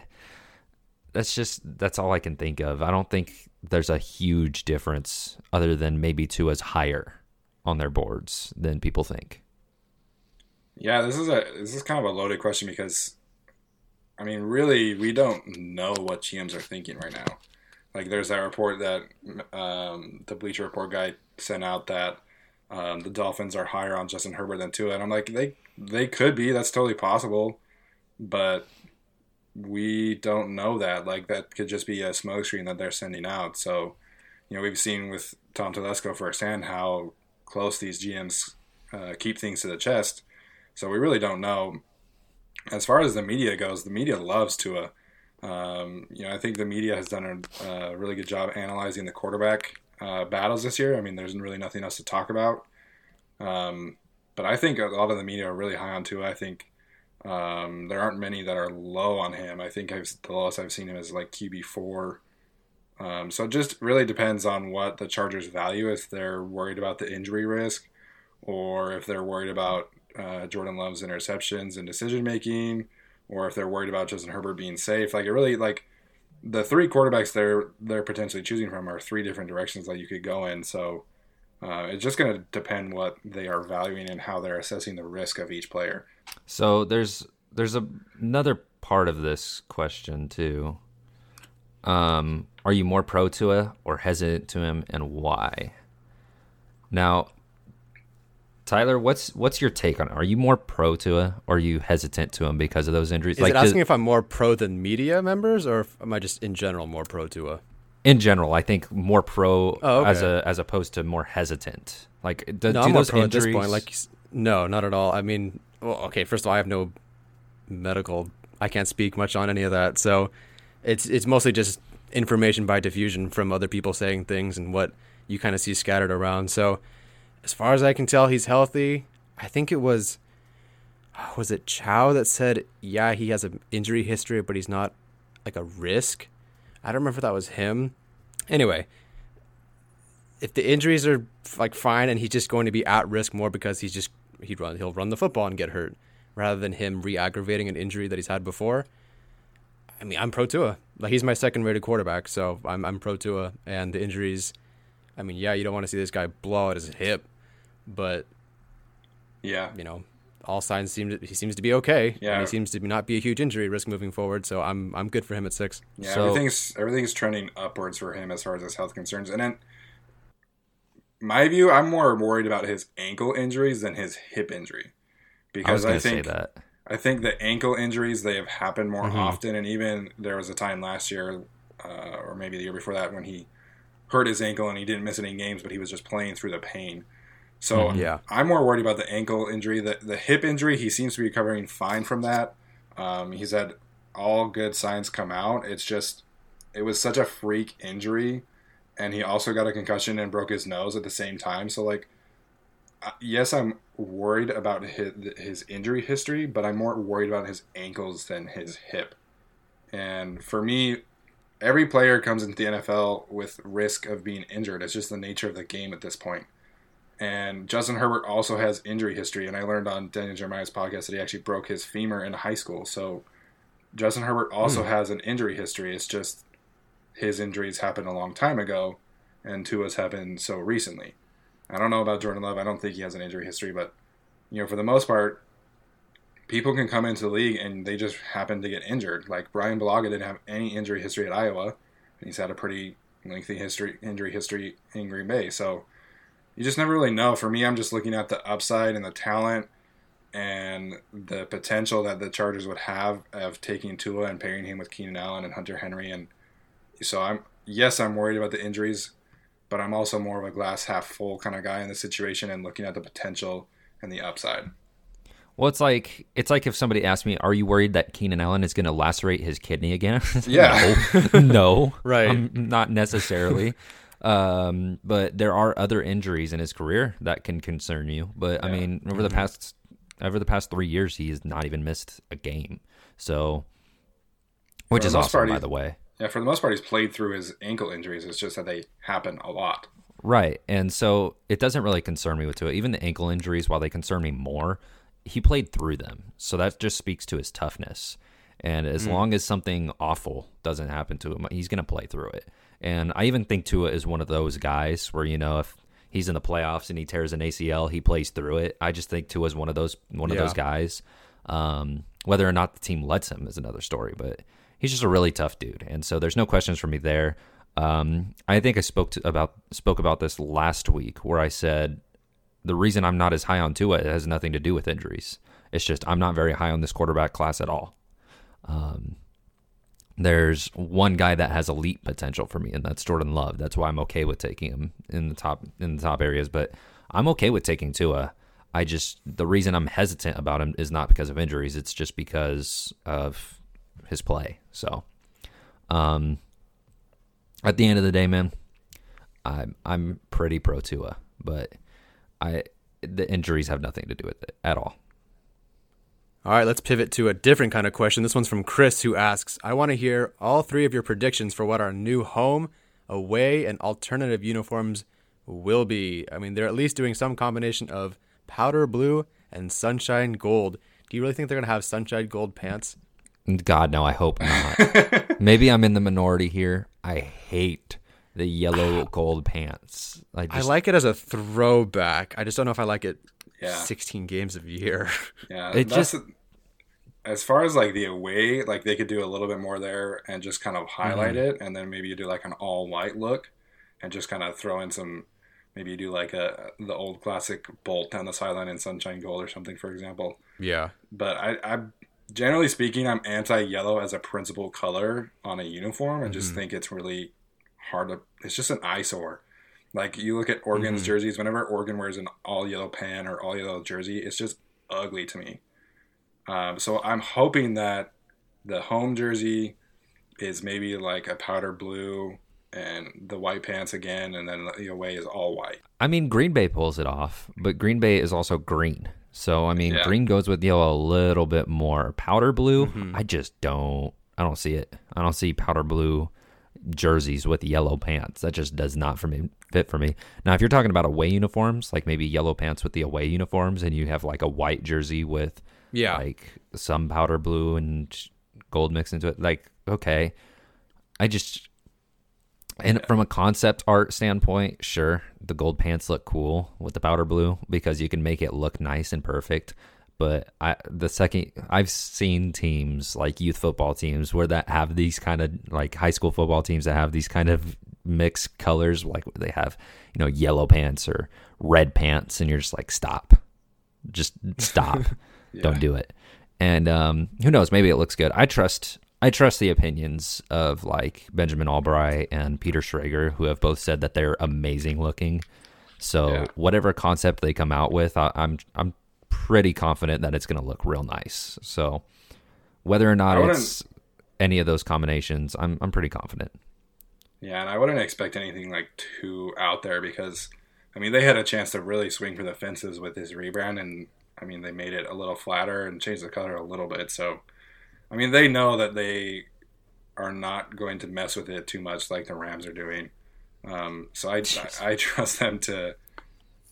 that's just that's all I can think of. I don't think there's a huge difference other than maybe Tua's higher on their boards than people think. Yeah, this is a this is kind of a loaded question because I mean, really, we don't know what GMs are thinking right now. Like there's that report that um, the Bleacher Report guy sent out that um, the Dolphins are higher on Justin Herbert than Tua, and I'm like, they they could be. That's totally possible, but we don't know that. Like that could just be a smokescreen that they're sending out. So, you know, we've seen with Tom Telesco firsthand how close these GMs uh, keep things to the chest. So we really don't know. As far as the media goes, the media loves Tua. Um, you know, I think the media has done a, a really good job analyzing the quarterback uh, battles this year. I mean, there's really nothing else to talk about. Um, but I think a lot of the media are really high on Tua. I think Um, there aren't many that are low on him. I think I've, the lowest I've seen him is like QB four. Um, so it just really depends on what the Chargers value. If they're worried about the injury risk, or if they're worried about uh, Jordan Love's interceptions and decision making, or if they're worried about Justin Herbert being safe. Like it really like the three quarterbacks they're they're potentially choosing from are three different directions that you could go in. So uh, it's just going to depend what they are valuing and how they're assessing the risk of each player. So there's there's a, another part of this question too. Um, are you more pro to Tua or hesitant to him, and why? Now, Tyler, what's what's your take on it? Are you more pro Tua or are you hesitant to him because of those injuries? Is like it asking does- if I'm more pro than media members, or am I just in general more pro to Tua? in general, I think more pro Oh, okay. as a as opposed to more hesitant. Like do, no, do those injuries? point. Like, no, not at all. I mean, well, okay. First of all, I have no medical. I can't speak much on any of that. So, it's it's mostly just information by diffusion from other people saying things and what you kind of see scattered around. So, as far as I can tell, he's healthy. I think it was uh, was it Chow that said, yeah, he has an injury history, but he's not like a risk. I don't remember if that was him. Anyway, if the injuries are like fine and he's just going to be at risk more because he's just he'd run he'll run the football and get hurt rather than him re-aggravating an injury that he's had before. I mean, I'm pro Tua. Like he's my second rated quarterback, so I'm I'm pro Tua and the injuries I mean, yeah, you don't want to see this guy blow out his hip, but Yeah, you know, all signs seem to, he seems to be okay. Yeah. and he seems to not be a huge injury risk moving forward. So I'm I'm good for him at six. Yeah, So- everything's everything's trending upwards for him as far as his health concerns. And then my view, I'm more worried about his ankle injuries than his hip injury. I Because I, say think that. I think the ankle injuries they have happened more Mhm. often and even there was a time last year uh, or maybe the year before that when he hurt his ankle and he didn't miss any games but he was just playing through the pain. So Mhm. Yeah. I'm more worried about the ankle injury. The the hip injury, he seems to be recovering fine from that. Um, he's had all good signs come out. It's just it was such a freak injury, and he also got a concussion and broke his nose at the same time. So like, yes, I'm worried about his, his injury history, but I'm more worried about his ankles than his hip. And for me, every player comes into the NFL with risk of being injured. It's just the nature of the game at this point. And Justin Herbert also has injury history, and I learned on Daniel Jeremiah's podcast that he actually broke his femur in high school. So Justin Herbert also hmm. has an injury history. It's just his injuries happened a long time ago, and Tua's happened so recently. I don't know about Jordan Love. I don't think he has an injury history, but you know, for the most part, people can come into the league and they just happen to get injured. Like Bryan Bulaga didn't have any injury history at Iowa, and he's had a pretty lengthy history injury history in Green Bay. So you just never really know. For me, I'm just looking at the upside and the talent and the potential that the Chargers would have of taking Tua and pairing him with Keenan Allen and Hunter Henry. And so I'm yes, I'm worried about the injuries, but I'm also more of a glass half full kind of guy in the situation and looking at the potential and the upside. Well, it's like it's like if somebody asked me, "Are you worried that Keenan Allen is going to lacerate his kidney again?" Yeah. no, no, Right. um, not necessarily. Um, but there are other injuries in his career that can concern you. But I mean, over the past over the past three years, he has not even missed a game. So, which is awesome, part, by the way. Yeah, for the most part, he's played through his ankle injuries. It's just that they happen a lot. Right. And so it doesn't really concern me with Tua. Even the ankle injuries, while they concern me more, he played through them. So that just speaks to his toughness. And as long as something awful doesn't happen to him, he's going to play through it. And I even think Tua is one of those guys where, you know, if he's in the playoffs and he tears an ACL, he plays through it. I just think Tua is one of those one of Yeah. those guys. Um, whether or not the team lets him is another story, but he's just a really tough dude. And so there's no questions for me there. Um, I think I spoke to, about spoke about this last week where I said the reason I'm not as high on Tua it has nothing to do with injuries. It's just I'm not very high on this quarterback class at all. Um, there's one guy that has elite potential for me, and that's Jordan Love. That's why I'm okay with taking him in the top in the top areas. But I'm okay with taking Tua. I just the reason I'm hesitant about him is not because of injuries. It's just because of his play. So, um, at the end of the day, man, I'm I'm pretty pro Tua, but I the injuries have nothing to do with it at all. All right, let's pivot to a different kind of question. This one's from Chris, who asks I want to hear all three of your predictions for what our new home, away, and alternative uniforms will be. I mean, they're at least doing some combination of powder blue and sunshine gold. Do you really think they're going to have sunshine gold pants? God, no, I hope not. Maybe I'm in the minority here. I hate the yellow gold pants. I, I like it as a throwback. I just don't know if I like it Yeah. 16 games a year. Yeah, It just- as far as like the away, like they could do a little bit more there and just kind of highlight Mm-hmm. it, and then maybe you do like an all white look, and just kind of throw in some. Maybe you do like a the old classic bolt down the sideline in sunshine gold or something, for example. yeah. But I, I generally speaking, I'm anti yellow as a principal color on a uniform, and Mm-hmm. just think it's really hard to. It's just an eyesore. Like you look at Oregon's Mm-hmm. jerseys, whenever Oregon wears an all yellow pan or all yellow jersey, it's just ugly to me. Um, so I'm hoping that the home jersey is maybe like a powder blue and the white pants again, and then the away is all white. I mean, Green Bay pulls it off, but Green Bay is also green. So I mean, Yeah. green goes with yellow a little bit more. Powder blue, I just don't. I don't see it. I don't see powder blue jerseys with yellow pants. That just does not for me fit for me. Now, if you're talking about away uniforms, like maybe yellow pants with the away uniforms, and you have like a white jersey with Yeah. like some powder blue and gold mixed into it, like okay. I just and from a concept art standpoint, sure, the gold pants look cool with the powder blue because you can make it look nice and perfect. But I the second I've seen teams like youth football teams where that have these kind of like high school football teams that have these kind of mixed colors, like they have you know yellow pants or red pants, and you're just like stop, just stop, don't do it. And um, who knows? Maybe it looks good. I trust I trust the opinions of like Benjamin Albright and Peter Schrager, who have both said that they're amazing looking. So Yeah. whatever concept they come out with, I, I'm I'm pretty confident that it's going to look real nice. So whether or not it's any of those combinations, I'm I'm pretty confident. Yeah, and I wouldn't expect anything like too out there because, I mean, they had a chance to really swing for the fences with this rebrand, and I mean, they made it a little flatter and changed the color a little bit. So, I mean, they know that they are not going to mess with it too much like the Rams are doing. Um, so I, I, I trust them to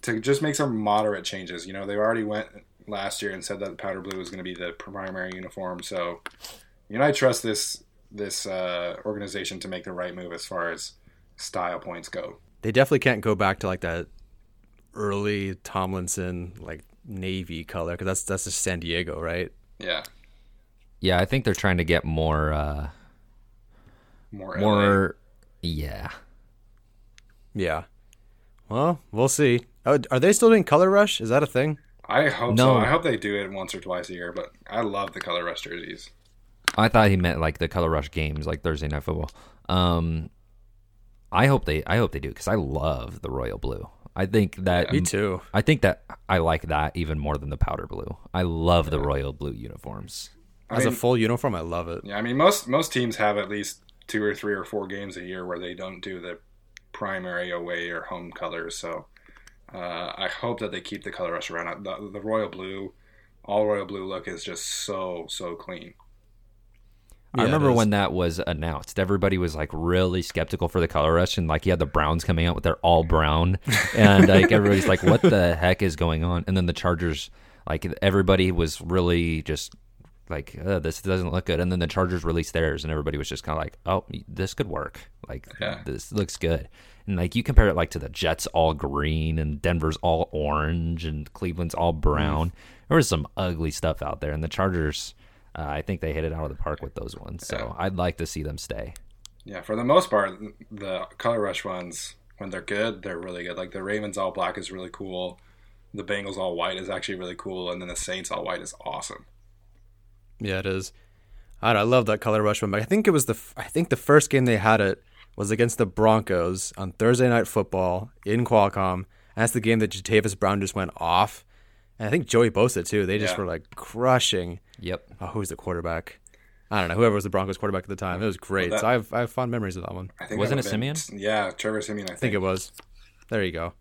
to just make some moderate changes. You know, they already went last year and said that the powder blue was going to be the primary uniform. So, you know, I trust this this uh, organization to make the right move as far as style points go. They definitely can't go back to like that early Tomlinson like navy color because that's that's just San Diego, right? Yeah, Yeah, I think they're trying to get more uh more LA. more yeah. Yeah. Well, we'll see. Oh, are they still doing Color Rush? Is that a thing? I hope No. so. I hope they do it once or twice a year. But I love the color rush jerseys. I thought he meant like the Color Rush games, like Thursday Night Football. Um, I hope they, I hope they do because I love the royal blue. I think that Me too. I think that I like that even more than the powder blue. I love the royal blue uniforms. I As a full uniform, I love it. yeah, I mean most most teams have at least two or three or four games a year where they don't do the primary away or home colors. So uh, I hope that they keep the color rush around. The, the royal blue, all royal blue look is just so so clean. I Yeah, it remember when that was announced. Everybody was like really skeptical for the color rush, and like you had the Browns coming out with their all brown, and like everybody's like, "What the heck is going on?" And then the Chargers, like everybody was really just like, uh, "This doesn't look good." And then the Chargers released theirs, and everybody was just kind of like, "Oh, this could work. Like Yeah. this looks good." And like you compare it like to the Jets all green and Denver's all orange and Cleveland's all brown. There was some ugly stuff out there, and the Chargers. Uh, I think they hit it out of the park with those ones. So I'd like to see them stay. Yeah, for the most part, the color rush ones when they're good, they're really good. Like the Ravens all black is really cool. The Bengals all white is actually really cool, and then the Saints all white is awesome. Yeah, it is. I, don't know, I love that color rush one. But I think it was the I think the first game they had it was against the Broncos on Thursday Night Football in Qualcomm. And that's the game that Jatavis Brown just went off. And I think Joey Bosa too. They just Yeah. were like crushing. Yep. Oh, who was the quarterback? I don't know. Whoever was the Broncos quarterback at the time. It was great. that- so I have I have fond memories of that one. I think Wasn't it would've Yeah, Trevor Siemian. I think. I think it was. There you go.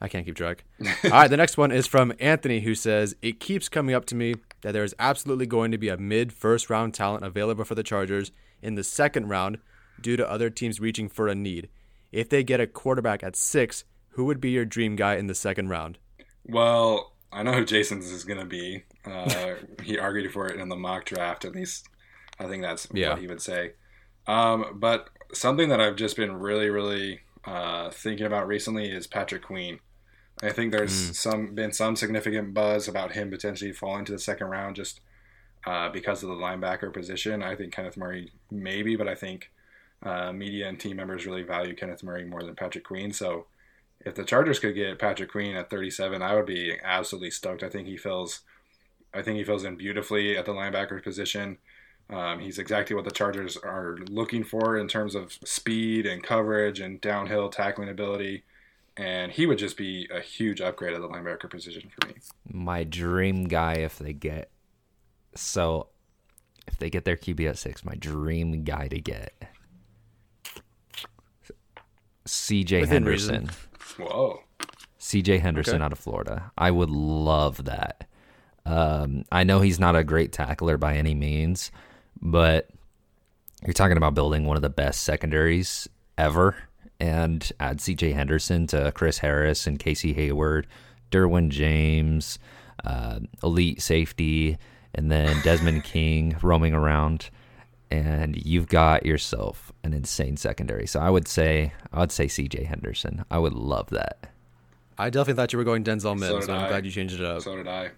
I can't keep track. All right, the next one is from Anthony, who says, It keeps coming up to me that there is absolutely going to be a mid first round talent available for the Chargers in the second round due to other teams reaching for a need. If they get a quarterback at six, who would be your dream guy in the second round? Well, I know who Jason's is going to be. Uh, he argued for it in the mock draft. At least I think that's Yeah. what he would say. Um, but something that I've just been really, really uh, thinking about recently is Patrick Queen. I think there's some been some significant buzz about him potentially falling to the second round just uh, because of the linebacker position. I think Kenneth Murray maybe, but I think uh, media and team members really value Kenneth Murray more than Patrick Queen. So if the Chargers could get Patrick Queen at 37, I would be absolutely stoked. I think he fills, I think he fills in beautifully at the linebacker position. Um, he's exactly what the Chargers are looking for in terms of speed and coverage and downhill tackling ability. And he would just be a huge upgrade at the linebacker position for me. My dream guy if they get so if they get their QB at six, my dream guy to get CJ Henderson. reason. Whoa. CJ Henderson Okay. out of Florida. I would love that. Um, I know he's not a great tackler by any means, but you're talking about building one of the best secondaries ever and add CJ Henderson to Chris Harris and Casey Hayward, Derwin James, uh, elite safety, and then Desmond King roaming around. And you've got yourself an insane secondary. So I would say I would say CJ Henderson. I would love that. I definitely thought you were going Denzel Mims, so I'm I. glad you changed it up. So did I.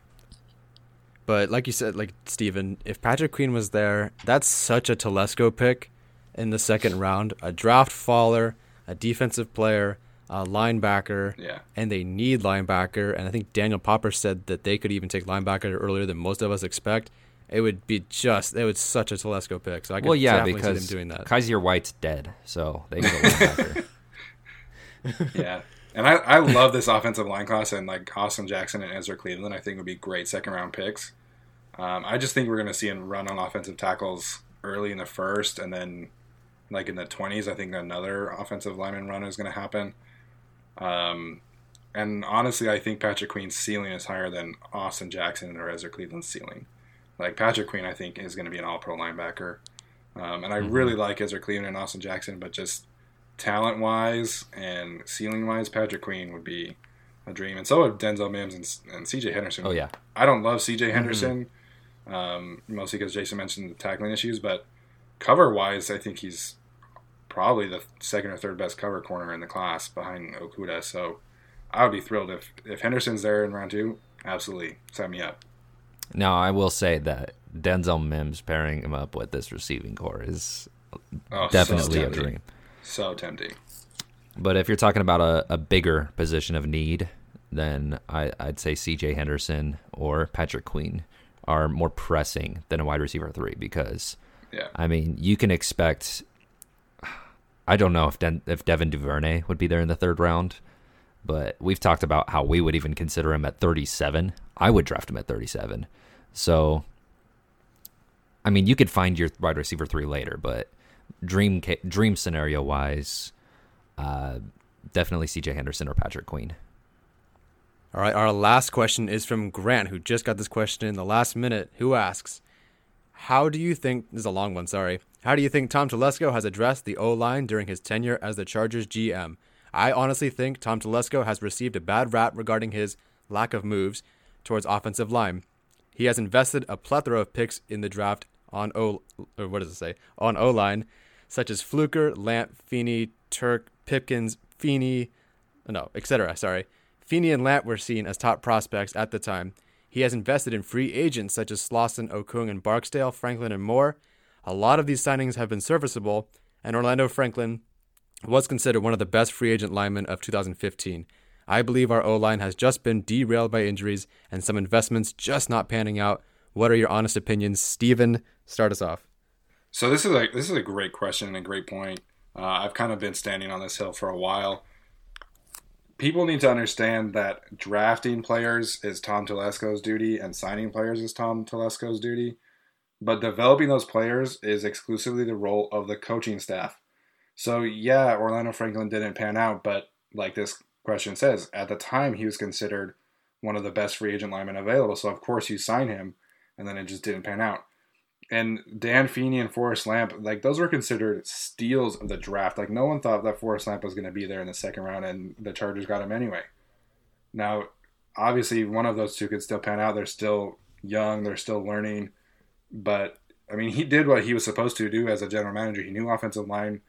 But like you said, like Steven, if Patrick Queen was there, that's such a Telesco pick in the second round. A draft faller, a defensive player, a linebacker, Yeah. and they need linebacker. And I think Daniel Popper said that they could even take linebacker earlier than most of us expect. It would be just, it was such a Telesco pick. So I could Well, yeah, definitely see because them doing that. Kyzir White's dead, so they can go linebacker. Yeah. And I, I love this offensive line class, and like Austin Jackson and Ezra Cleveland, I think would be great second round picks. Um, I just think we're going to see him run on offensive tackles early in the first, and then like in the 20s, I think another offensive lineman run is going to happen. Um, and honestly, I think Patrick Queen's ceiling is higher than Austin Jackson or Ezra Cleveland's ceiling. Like Patrick Queen, I think is going to be an All Pro linebacker, um, and I really like Ezra Cleveland and Austin Jackson, but just talent wise and ceiling wise, Patrick Queen would be a dream, and so would Denzel Mims and, and C.J. Henderson. Oh yeah, I don't love C.J. Henderson, um, mostly because Jason mentioned the tackling issues, but cover wise, I think he's probably the second or third best cover corner in the class behind Okudah. So I would be thrilled if if Henderson's there in round two. Absolutely, sign me up. Now I will say that Denzel Mims pairing him up with this receiving core is Oh, definitely so a dream. So tempting. But if you're talking about a, a bigger position of need, then I, I'd say C.J. Henderson or Patrick Queen are more pressing than a wide receiver three because Yeah. I mean you can expect. I don't know if Den, if Devin Duvernay would be there in the third round, but we've talked about how we would even consider him at 37. I would draft him at 37. So, I mean, you could find your wide receiver three later, but dream dream scenario wise, uh, definitely C.J. Henderson or Patrick Queen. All right, our last question is from Grant, who just got this question in the last minute, who asks, How do you think, this is a long one, sorry. How do you think Tom Telesco has addressed the O line during his tenure as the Chargers GM? I honestly think Tom Telesco has received a bad rap regarding his lack of moves towards offensive line. He has invested a plethora of picks in the draft on O, or what does it say? On O line, such as Fluker, Lamp, Feeney, Turk, Pipkins, Feeney, no, etc. Sorry. Feeney and Lamp were seen as top prospects at the time. He has invested in free agents such as Slauson, Okung, and Barksdale, Franklin, and more. A lot of these signings have been serviceable, and Orlando Franklin was considered one of the best free agent linemen of 2015. I believe our O line has just been derailed by injuries and some investments just not panning out. What are your honest opinions? Steven, start us off. So this is a this is a great question and a great point. Uh, I've kind of been standing on this hill for a while. People need to understand that drafting players is Tom Telesco's duty and signing players is Tom Telesco's duty, but developing those players is exclusively the role of the coaching staff. So yeah, Orlando Franklin didn't pan out, but like this question says, at the time he was considered one of the best free agent linemen available. So of course you sign him, and then it just didn't pan out. And Dan Feeney and Forrest Lamp, like those were considered steals of the draft. Like no one thought that Forrest Lamp was going to be there in the second round, and the Chargers got him anyway. Now, obviously, one of those two could still pan out. They're still young, they're still learning, but I mean, he did what he was supposed to do as a general manager. He knew offensive line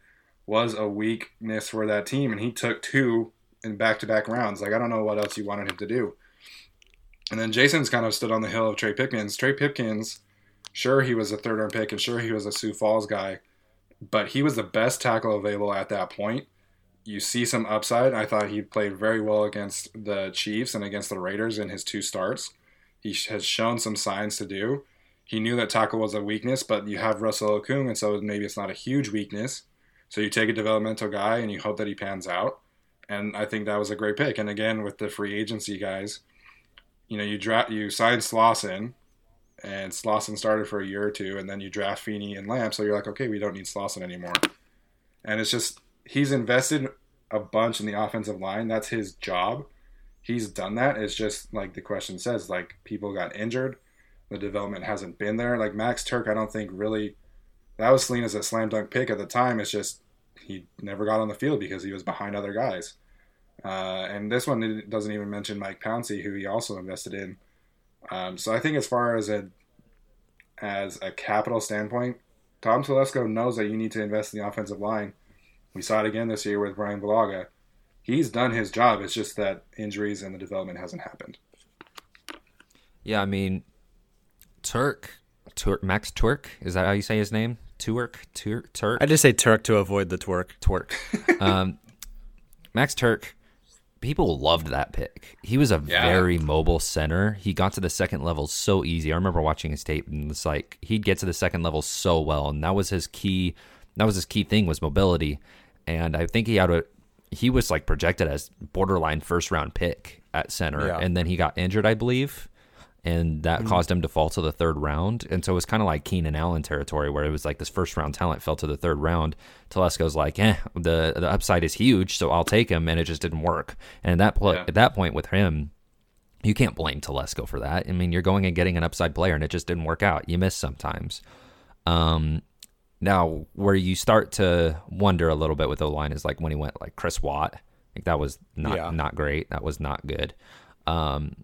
was a weakness for that team, and he took two in back-to-back rounds. Like I don't know what else you wanted him to do. And then Jason's kind of stood on the hill of Trey Pipkins. Trey Pipkins Sure, he was a third round pick, and sure, he was a Sioux Falls guy, but he was the best tackle available at that point. You see some upside. I thought he played very well against the Chiefs and against the Raiders in his two starts. He has shown some signs to do. He knew that tackle was a weakness, but you have Russell Okung, and so maybe it's not a huge weakness. So you take a developmental guy and you hope that he pans out. And I think that was a great pick. And again, with the free agency guys, you know, you draft, you sign Slauson, and Slauson started for a year or two, and then you draft Feeney and Lamp, so you're like, okay, we don't need Slauson anymore. And it's just he's invested a bunch in the offensive line. That's his job. He's done that. It's just like the question says, like people got injured, the development hasn't been there. Like Max Turk, I don't think really that was seen as a slam dunk pick at the time. It's just he never got on the field because he was behind other guys. Uh, and this one doesn't even mention Mike Pouncey, who he also invested in. Um, so I think as far as a as a capital standpoint, Tom Telesco knows that you need to invest in the offensive line. We saw it again this year with Bryan Bulaga. He's done his job. It's just that injuries and the development hasn't happened. Yeah, I mean, Turk, Tuerk, Max Turk, is that how you say his name? Tuerk, Turk, Tuerk. I just say Turk to avoid the twerk. Twerk. um, Max Turk, people loved that pick. He was a yeah. very mobile center. He got to the second level so easy. I remember watching his tape and it's like he'd get to the second level so well, and that was his key. That was his key thing was mobility, and I think he had a he was like projected as borderline first round pick at center, yeah. and then he got injured, I believe, and that mm-hmm. caused him to fall to the third round. And so it was kind of like Keenan Allen territory, where it was like this first round talent fell to the third round. Telesco's like, eh, the the upside is huge, so I'll take him, and it just didn't work. And at that pl- yeah. at that point with him, you can't blame Telesco for that. I mean, you're going and getting an upside player, and it just didn't work out. You miss sometimes. Um, now where you start to wonder a little bit with O line is like when he went like Chris Watt. Like that was not yeah. not great. That was not good. Um,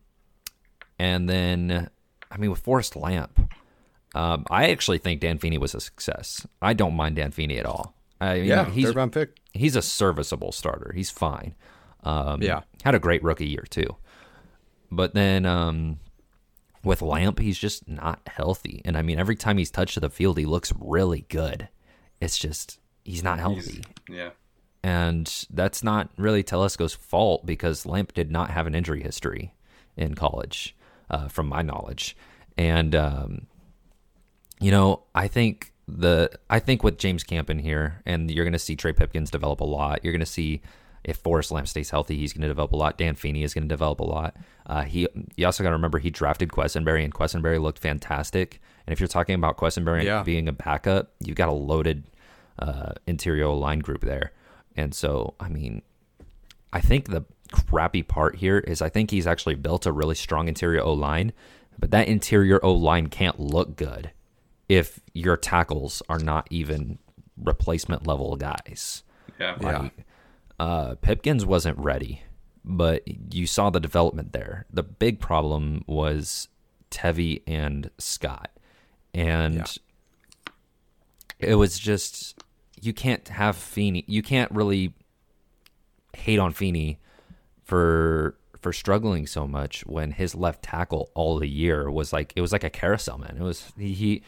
and then, I mean, with Forrest Lamp, um, I actually think Dan Feeney was a success. I don't mind Dan Feeney at all. I mean, yeah, he's, third round pick. He's a serviceable starter. He's fine. Um, yeah, had a great rookie year too. But then um, with Lamp, he's just not healthy. And I mean, every time he's touched the field, he looks really good. It's just he's not healthy. He's, yeah. And that's not really Telesco's fault because Lamp did not have an injury history in college uh, from my knowledge. And um, you know, I think the I think with James Campen here, and you're going to see Trey Pipkins develop a lot. You're going to see if Forrest Lamp stays healthy, he's going to develop a lot. Dan Feeney is going to develop a lot. Uh, he you also got to remember he drafted Quessenberry, and Quessenberry looked fantastic. And if you're talking about Quessenberry yeah. being a backup, you've got a loaded uh, interior line group there. And so, I mean, I think the crappy part here is I think he's actually built a really strong interior O line, but that interior O line can't look good if your tackles are not even replacement level guys. Yeah. Like, yeah. Uh, Pipkins wasn't ready, but you saw the development there. The big problem was Tevi and Scott. And yeah. it was just you can't have Feeney. You can't really hate on Feeney for for struggling so much when his left tackle all the year was like it was like a carousel man. It was he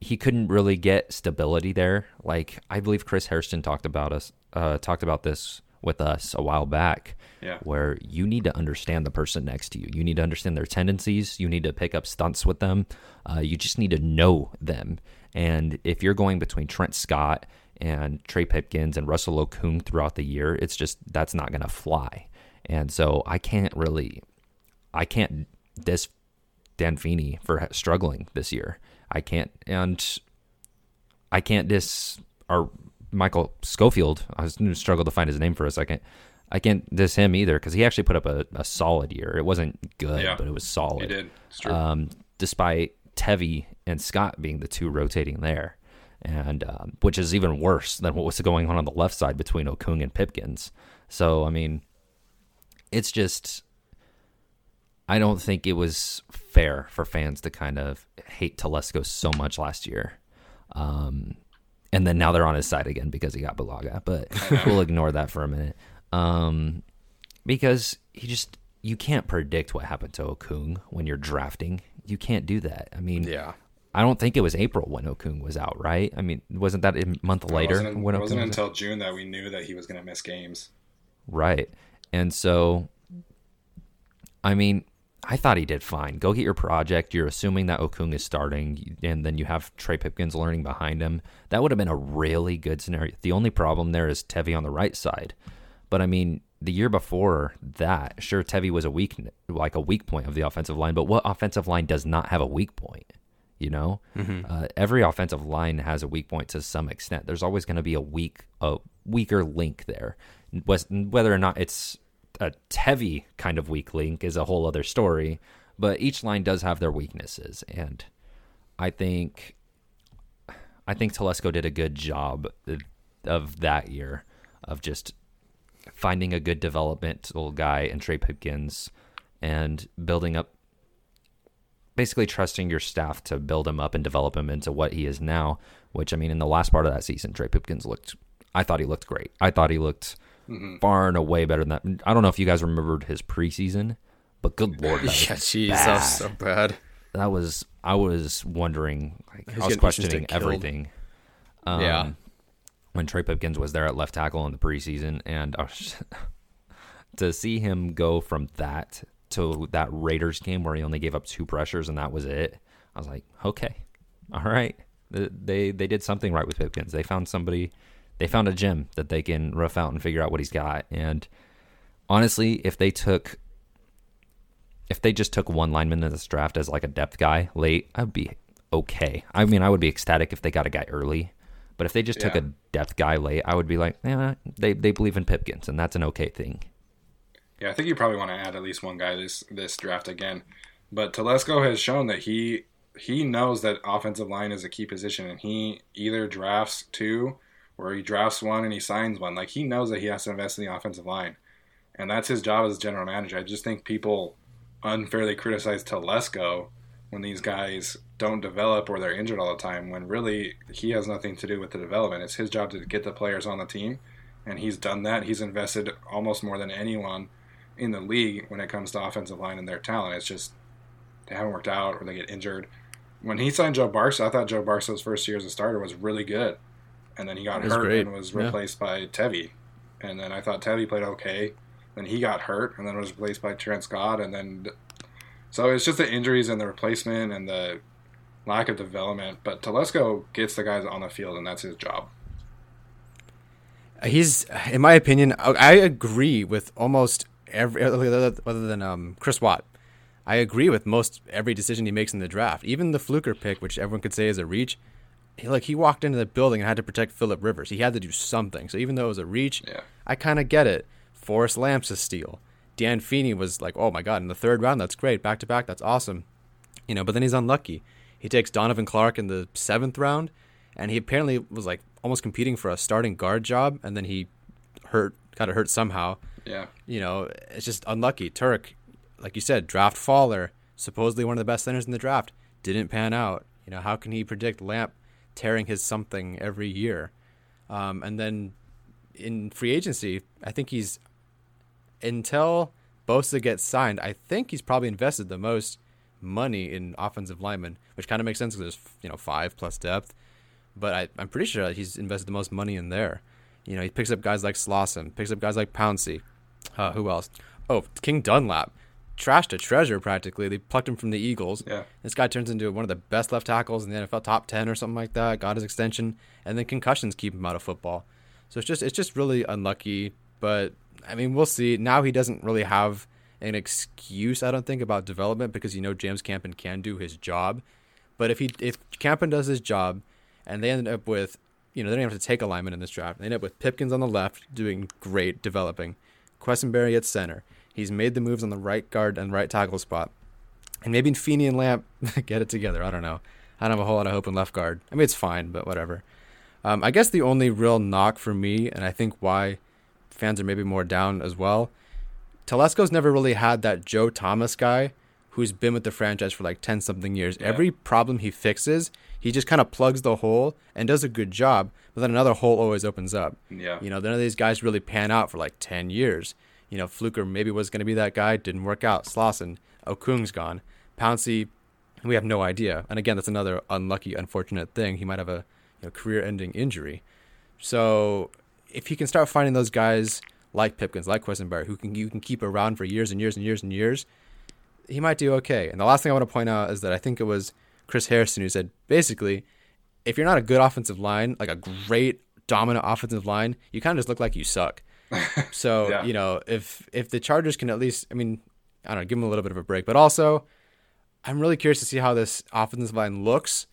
he couldn't really get stability there. Like I believe Chris Hairston talked about us uh, talked about this with us a while back. Yeah. Where you need to understand the person next to you. You need to understand their tendencies. You need to pick up stunts with them. Uh, you just need to know them. And if you're going between Trent Scott and Trey Pipkins and Russell Okung throughout the year, it's just that's not going to fly. And so I can't really, I can't diss Dan Feeney for struggling this year. I can't, and I can't diss our Michael Schofield. I was going to struggle to find his name for a second. I can't diss him either because he actually put up a, a solid year. It wasn't good, yeah, but it was solid. He did. Um, despite Tevi and Scott being the two rotating there, and um, which is even worse than what was going on on the left side between Okung and Pipkins. So I mean, it's just I don't think it was fair for fans to kind of hate Telesco so much last year. Um, and then now they're on his side again because he got Bulaga, but we'll ignore that for a minute. Um, because he just you can't predict what happened to Okung when you're drafting. You can't do that. I mean, Yeah. I don't think it was April when Okung was out, right? I mean, wasn't that a month later It wasn't, when it wasn't was until June that we knew that he was going to miss games. Right. And so, I mean, I thought he did fine. Go get your project. You're assuming that Okung is starting, and then you have Trey Pipkins learning behind him. That would have been a really good scenario. The only problem there is Tevi on the right side. But I mean, the year before that, sure, Tevi was a weak, like a weak point of the offensive line. But what offensive line does not have a weak point? You know, uh, every offensive line has a weak point to some extent. There's always going to be a weak, a weaker link there. Whether or not it's a Tevi kind of weak link is a whole other story. But each line does have their weaknesses, and I think, I think Telesco did a good job of that year of just finding a good developmental guy in Trey Pipkins and building up basically trusting your staff to build him up and develop him into what he is now. Which I mean, in the last part of that season, Trey Pipkins looked. I thought he looked great. I thought he looked far and away better than that. I don't know if you guys remembered his preseason, but good lord, Yeah, jeez, that was so bad. that was I was wondering. Like, I was questioning everything. Um, Yeah. when Trey Pipkins was there at left tackle in the preseason, and I was to see him go from that to that Raiders game where he only gave up two pressures and that was it. I was like, okay, all right, they they did something right with Pipkins. They found somebody, they found a gem that they can rough out and figure out what he's got. And honestly, if they took if they just took one lineman in this draft as like a depth guy late, I'd be okay. I mean, I would be ecstatic if they got a guy early. But if they just took a depth guy late, I would be like, yeah, they they believe in Pipkins, and that's an okay thing. Yeah, I think you probably want to add at least one guy this this draft again. But Telesco has shown that he he knows that offensive line is a key position, and he either drafts two or he drafts one and he signs one. Like he knows that he has to invest in the offensive line, and that's his job as general manager. I just think people unfairly criticize Telesco when these guys don't develop or they're injured all the time. When really he has nothing to do with the development. It's his job to get the players on the team, and he's done that. He's invested almost more than anyone in the league when it comes to offensive line and their talent. It's just they haven't worked out or they get injured. When he signed Joe Barca, I thought Joe Barca's first year as a starter was really good, and then he got hurt great, and was yeah. replaced by Tevi. And then I thought Tevi played okay. Then he got hurt and then was replaced by Trent Scott. And then so it's just the injuries and the replacement and the lack of development. But Telesco gets the guys on the field, and that's his job. He's, in my opinion, I agree with almost every other than um, Chris Watt. I agree with most every decision he makes in the draft, even the Fluker pick, which everyone could say is a reach. He, like he walked into the building and had to protect Philip Rivers. He had to do something. So even though it was a reach, Yeah. I kind of get it. Forrest Lamps a steal. Dan Feeney was like, oh my god, in the third round, that's great, back to back, that's awesome. You know, but then he's unlucky. He takes Donavon Clark in the seventh round, and he apparently was like almost competing for a starting guard job, and then he hurt, got hurt somehow. Yeah. You know, it's just unlucky. Turk, like you said, draft faller, supposedly one of the best centers in the draft, didn't pan out. You know, how can he predict Lamp tearing his something every year? Um, and then in free agency, I think he's until Bosa gets signed. I think he's probably invested the most money in offensive linemen, which kind of makes sense because there's you know five plus depth. But I, I'm pretty sure he's invested the most money in there. You know, he picks up guys like Slauson, picks up guys like Pouncey. Uh, who else? Oh, King Dunlap, trash to treasure practically. They plucked him from the Eagles. Yeah. This guy turns into one of the best left tackles in the NFL, top ten or something like that. Got his extension, and then concussions keep him out of football. So it's just it's just really unlucky. But I mean, we'll see. Now he doesn't really have an excuse, I don't think, about development because you know James Campen can do his job. But if he if Campen does his job, and they end up with you know they don't have to take a lineman in this draft. They end up with Pipkins on the left doing great developing, Quessenberry at center. He's made the moves on the right guard and right tackle spot. and maybe Feeney and Lamp get it together. I don't know. I don't have a whole lot of hope in left guard. I mean, it's fine, but whatever. Um, I guess the only real knock for me, and I think why fans are maybe more down as well, Telesco's never really had that Joe Thomas guy who's been with the franchise for like 10 something years. Yeah. Every problem he fixes, he just kind of plugs the hole and does a good job, but then another hole always opens up. Yeah. You know, none of these guys really pan out for like 10 years. You know, Fluker maybe was going to be that guy, didn't work out. Slauson, Okung's gone. Pouncey, we have no idea. And again, that's another unlucky, unfortunate thing. He might have a you know, career-ending injury. So if he can start finding those guys like Pipkins, like Quessenberry, who can you can keep around for years and years and years and years, he might do okay. And the last thing I want to point out is that I think it was Chris Harrison who said basically, if you're not a good offensive line, like a great dominant offensive line, you kind of just look like you suck. So Yeah. you know, if if the Chargers can at least, I mean, I don't know, give them a little bit of a break, but also, I'm really curious to see how this offensive line looks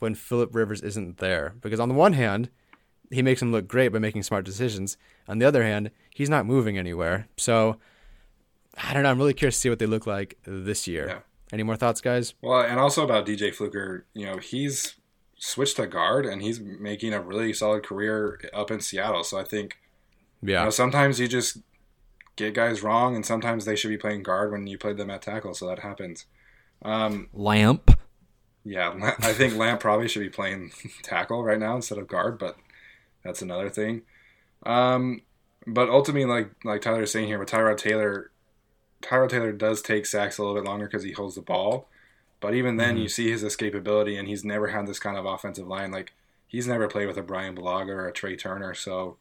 when Philip Rivers isn't there, because on the one hand, he makes him look great by making smart decisions. On the other hand, he's not moving anywhere. So I don't know. I'm really curious to see what they look like this year. Yeah. Any more thoughts, guys? Well, and also about DJ Fluker, you know, he's switched to guard and he's making a really solid career up in Seattle. So I think you Yeah. know sometimes you just get guys wrong, and sometimes they should be playing guard when you played them at tackle. So that happens. Um, Lamp. yeah, I think Lamp probably should be playing tackle right now instead of guard, but that's another thing. Um, but ultimately, like like Tyler is saying here with Tyrod Taylor, Tyrod Taylor does take sacks a little bit longer because he holds the ball. But even then, mm-hmm. you see his escapability, and he's never had this kind of offensive line. Like he's never played with a Bryan Bulaga or a Trai Turner. So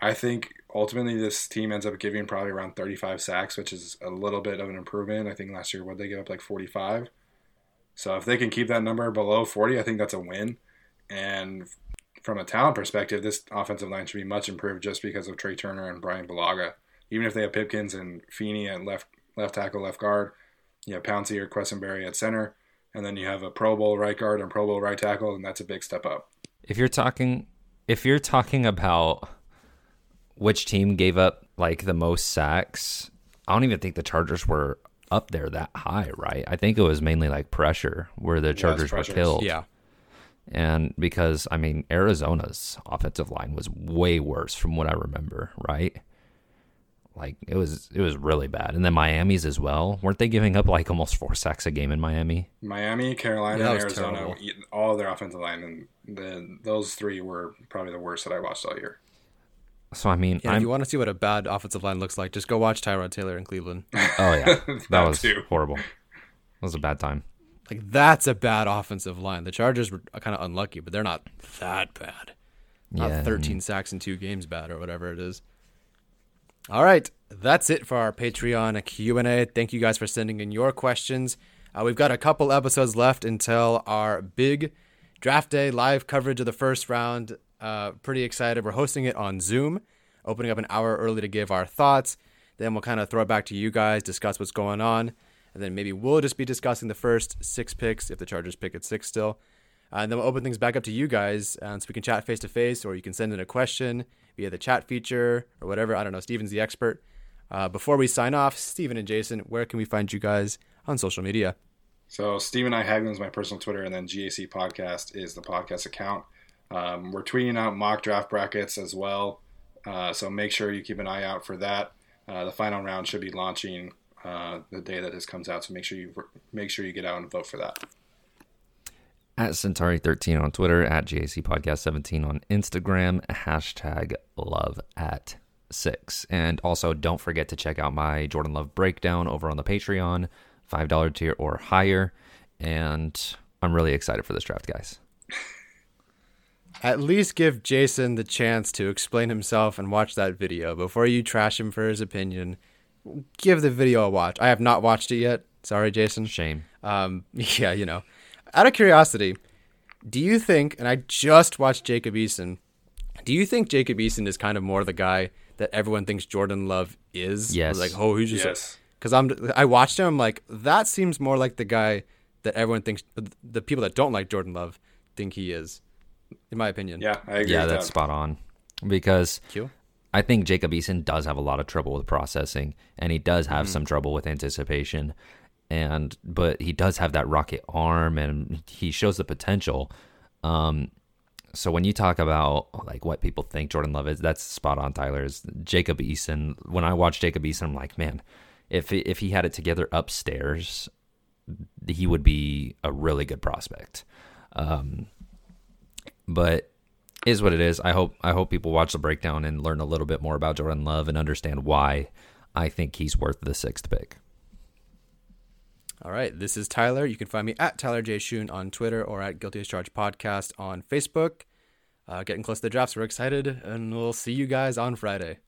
I think ultimately this team ends up giving probably around 35 sacks, which is a little bit of an improvement. I think last year what they give up like 45. So if they can keep that number below 40, I think that's a win. And from a talent perspective, this offensive line should be much improved just because of Trai Turner and Bryan Bulaga. Even if they have Pipkins and Feeney at left left tackle, left guard, you have Pouncey or Quessenberry at center, and then you have a Pro Bowl right guard and Pro Bowl right tackle, and that's a big step up. If you're talking, if you're talking about which team gave up like the most sacks, I don't even think the Chargers were up there that high, right? I think it was mainly like pressure where the Chargers were killed. Yeah. And because I mean Arizona's offensive line was way worse from what I remember, right? Like it was it was really bad. And then Miami's as well. Weren't they giving up like almost four sacks a game in Miami? Miami, Carolina, Yeah, and Arizona, terrible. all their offensive line, and the, those three were probably the worst that I watched all year. So I mean Yeah, if you want to see what a bad offensive line looks like, just go watch Tyrod Taylor in Cleveland. Oh yeah. That, That was too. horrible. That was a bad time. Like that's a bad offensive line. The Chargers were uh, kind of unlucky, but they're not that bad. Not Yeah. 13 sacks in two games bad or whatever it is. All right, that's it for our Patreon Q&A. Thank you guys for sending in your questions. Uh, we've got a couple episodes left until our big draft day live coverage of the first round. Uh, pretty excited. We're hosting it on Zoom, opening up an hour early to give our thoughts. Then we'll kind of throw it back to you guys, discuss what's going on, and then maybe we'll just be discussing the first six picks if the Chargers pick at six still. Uh, and then we'll open things back up to you guys, uh, so we can chat face to face, or you can send in a question via the chat feature or whatever. I don't know. Steven's the expert. Uh, before we sign off, Steven and Jason, where can we find you guys on social media? So Stephen I Haglin is my personal Twitter, and then GAC Podcast is the podcast account. Um, we're tweeting out mock draft brackets as well, uh, so make sure you keep an eye out for that. Uh, the final round should be launching uh, the day that this comes out, so make sure you make sure you get out and vote for that. At Centauri13 on Twitter, at GAC Podcast 17 on Instagram, hashtag love at six. And also don't forget to check out my Jordan Love breakdown over on the Patreon, $5 tier or higher. And I'm really excited for this draft, guys. At least give Jason the chance to explain himself and watch that video before you trash him for his opinion. Give the video a watch. I have not watched it yet. Sorry, Jason. Shame. Um, yeah, you know. Out of curiosity, do you think, and I just watched Jacob Eason, do you think Jacob Eason is kind of more the guy that everyone thinks Jordan Love is? Yes. Like, oh, he's just. Yes. Because I'm, I watched him. I'm like, that seems more like the guy that everyone thinks. The people that don't like Jordan Love think he is, in my opinion. Yeah, I agree. Yeah, with that's that. spot on. Because Q? I think Jacob Eason does have a lot of trouble with processing, and he does have mm. some trouble with anticipation. And but he does have that rocket arm, and he shows the potential. Um, so when you talk about like what people think Jordan Love is, that's spot on. Tyler's Jacob Eason. When I watch Jacob Eason, I'm like, man, if if he had it together upstairs, he would be a really good prospect. Um, but is what it is. I hope I hope people watch the breakdown and learn a little bit more about Jordan Love and understand why I think he's worth the sixth pick. All right, this is Tyler. You can find me at Tyler J. Shoon on Twitter or at Guilty as Charged Podcast on Facebook. Uh, getting close to the drafts, we're excited, and we'll see you guys on Friday.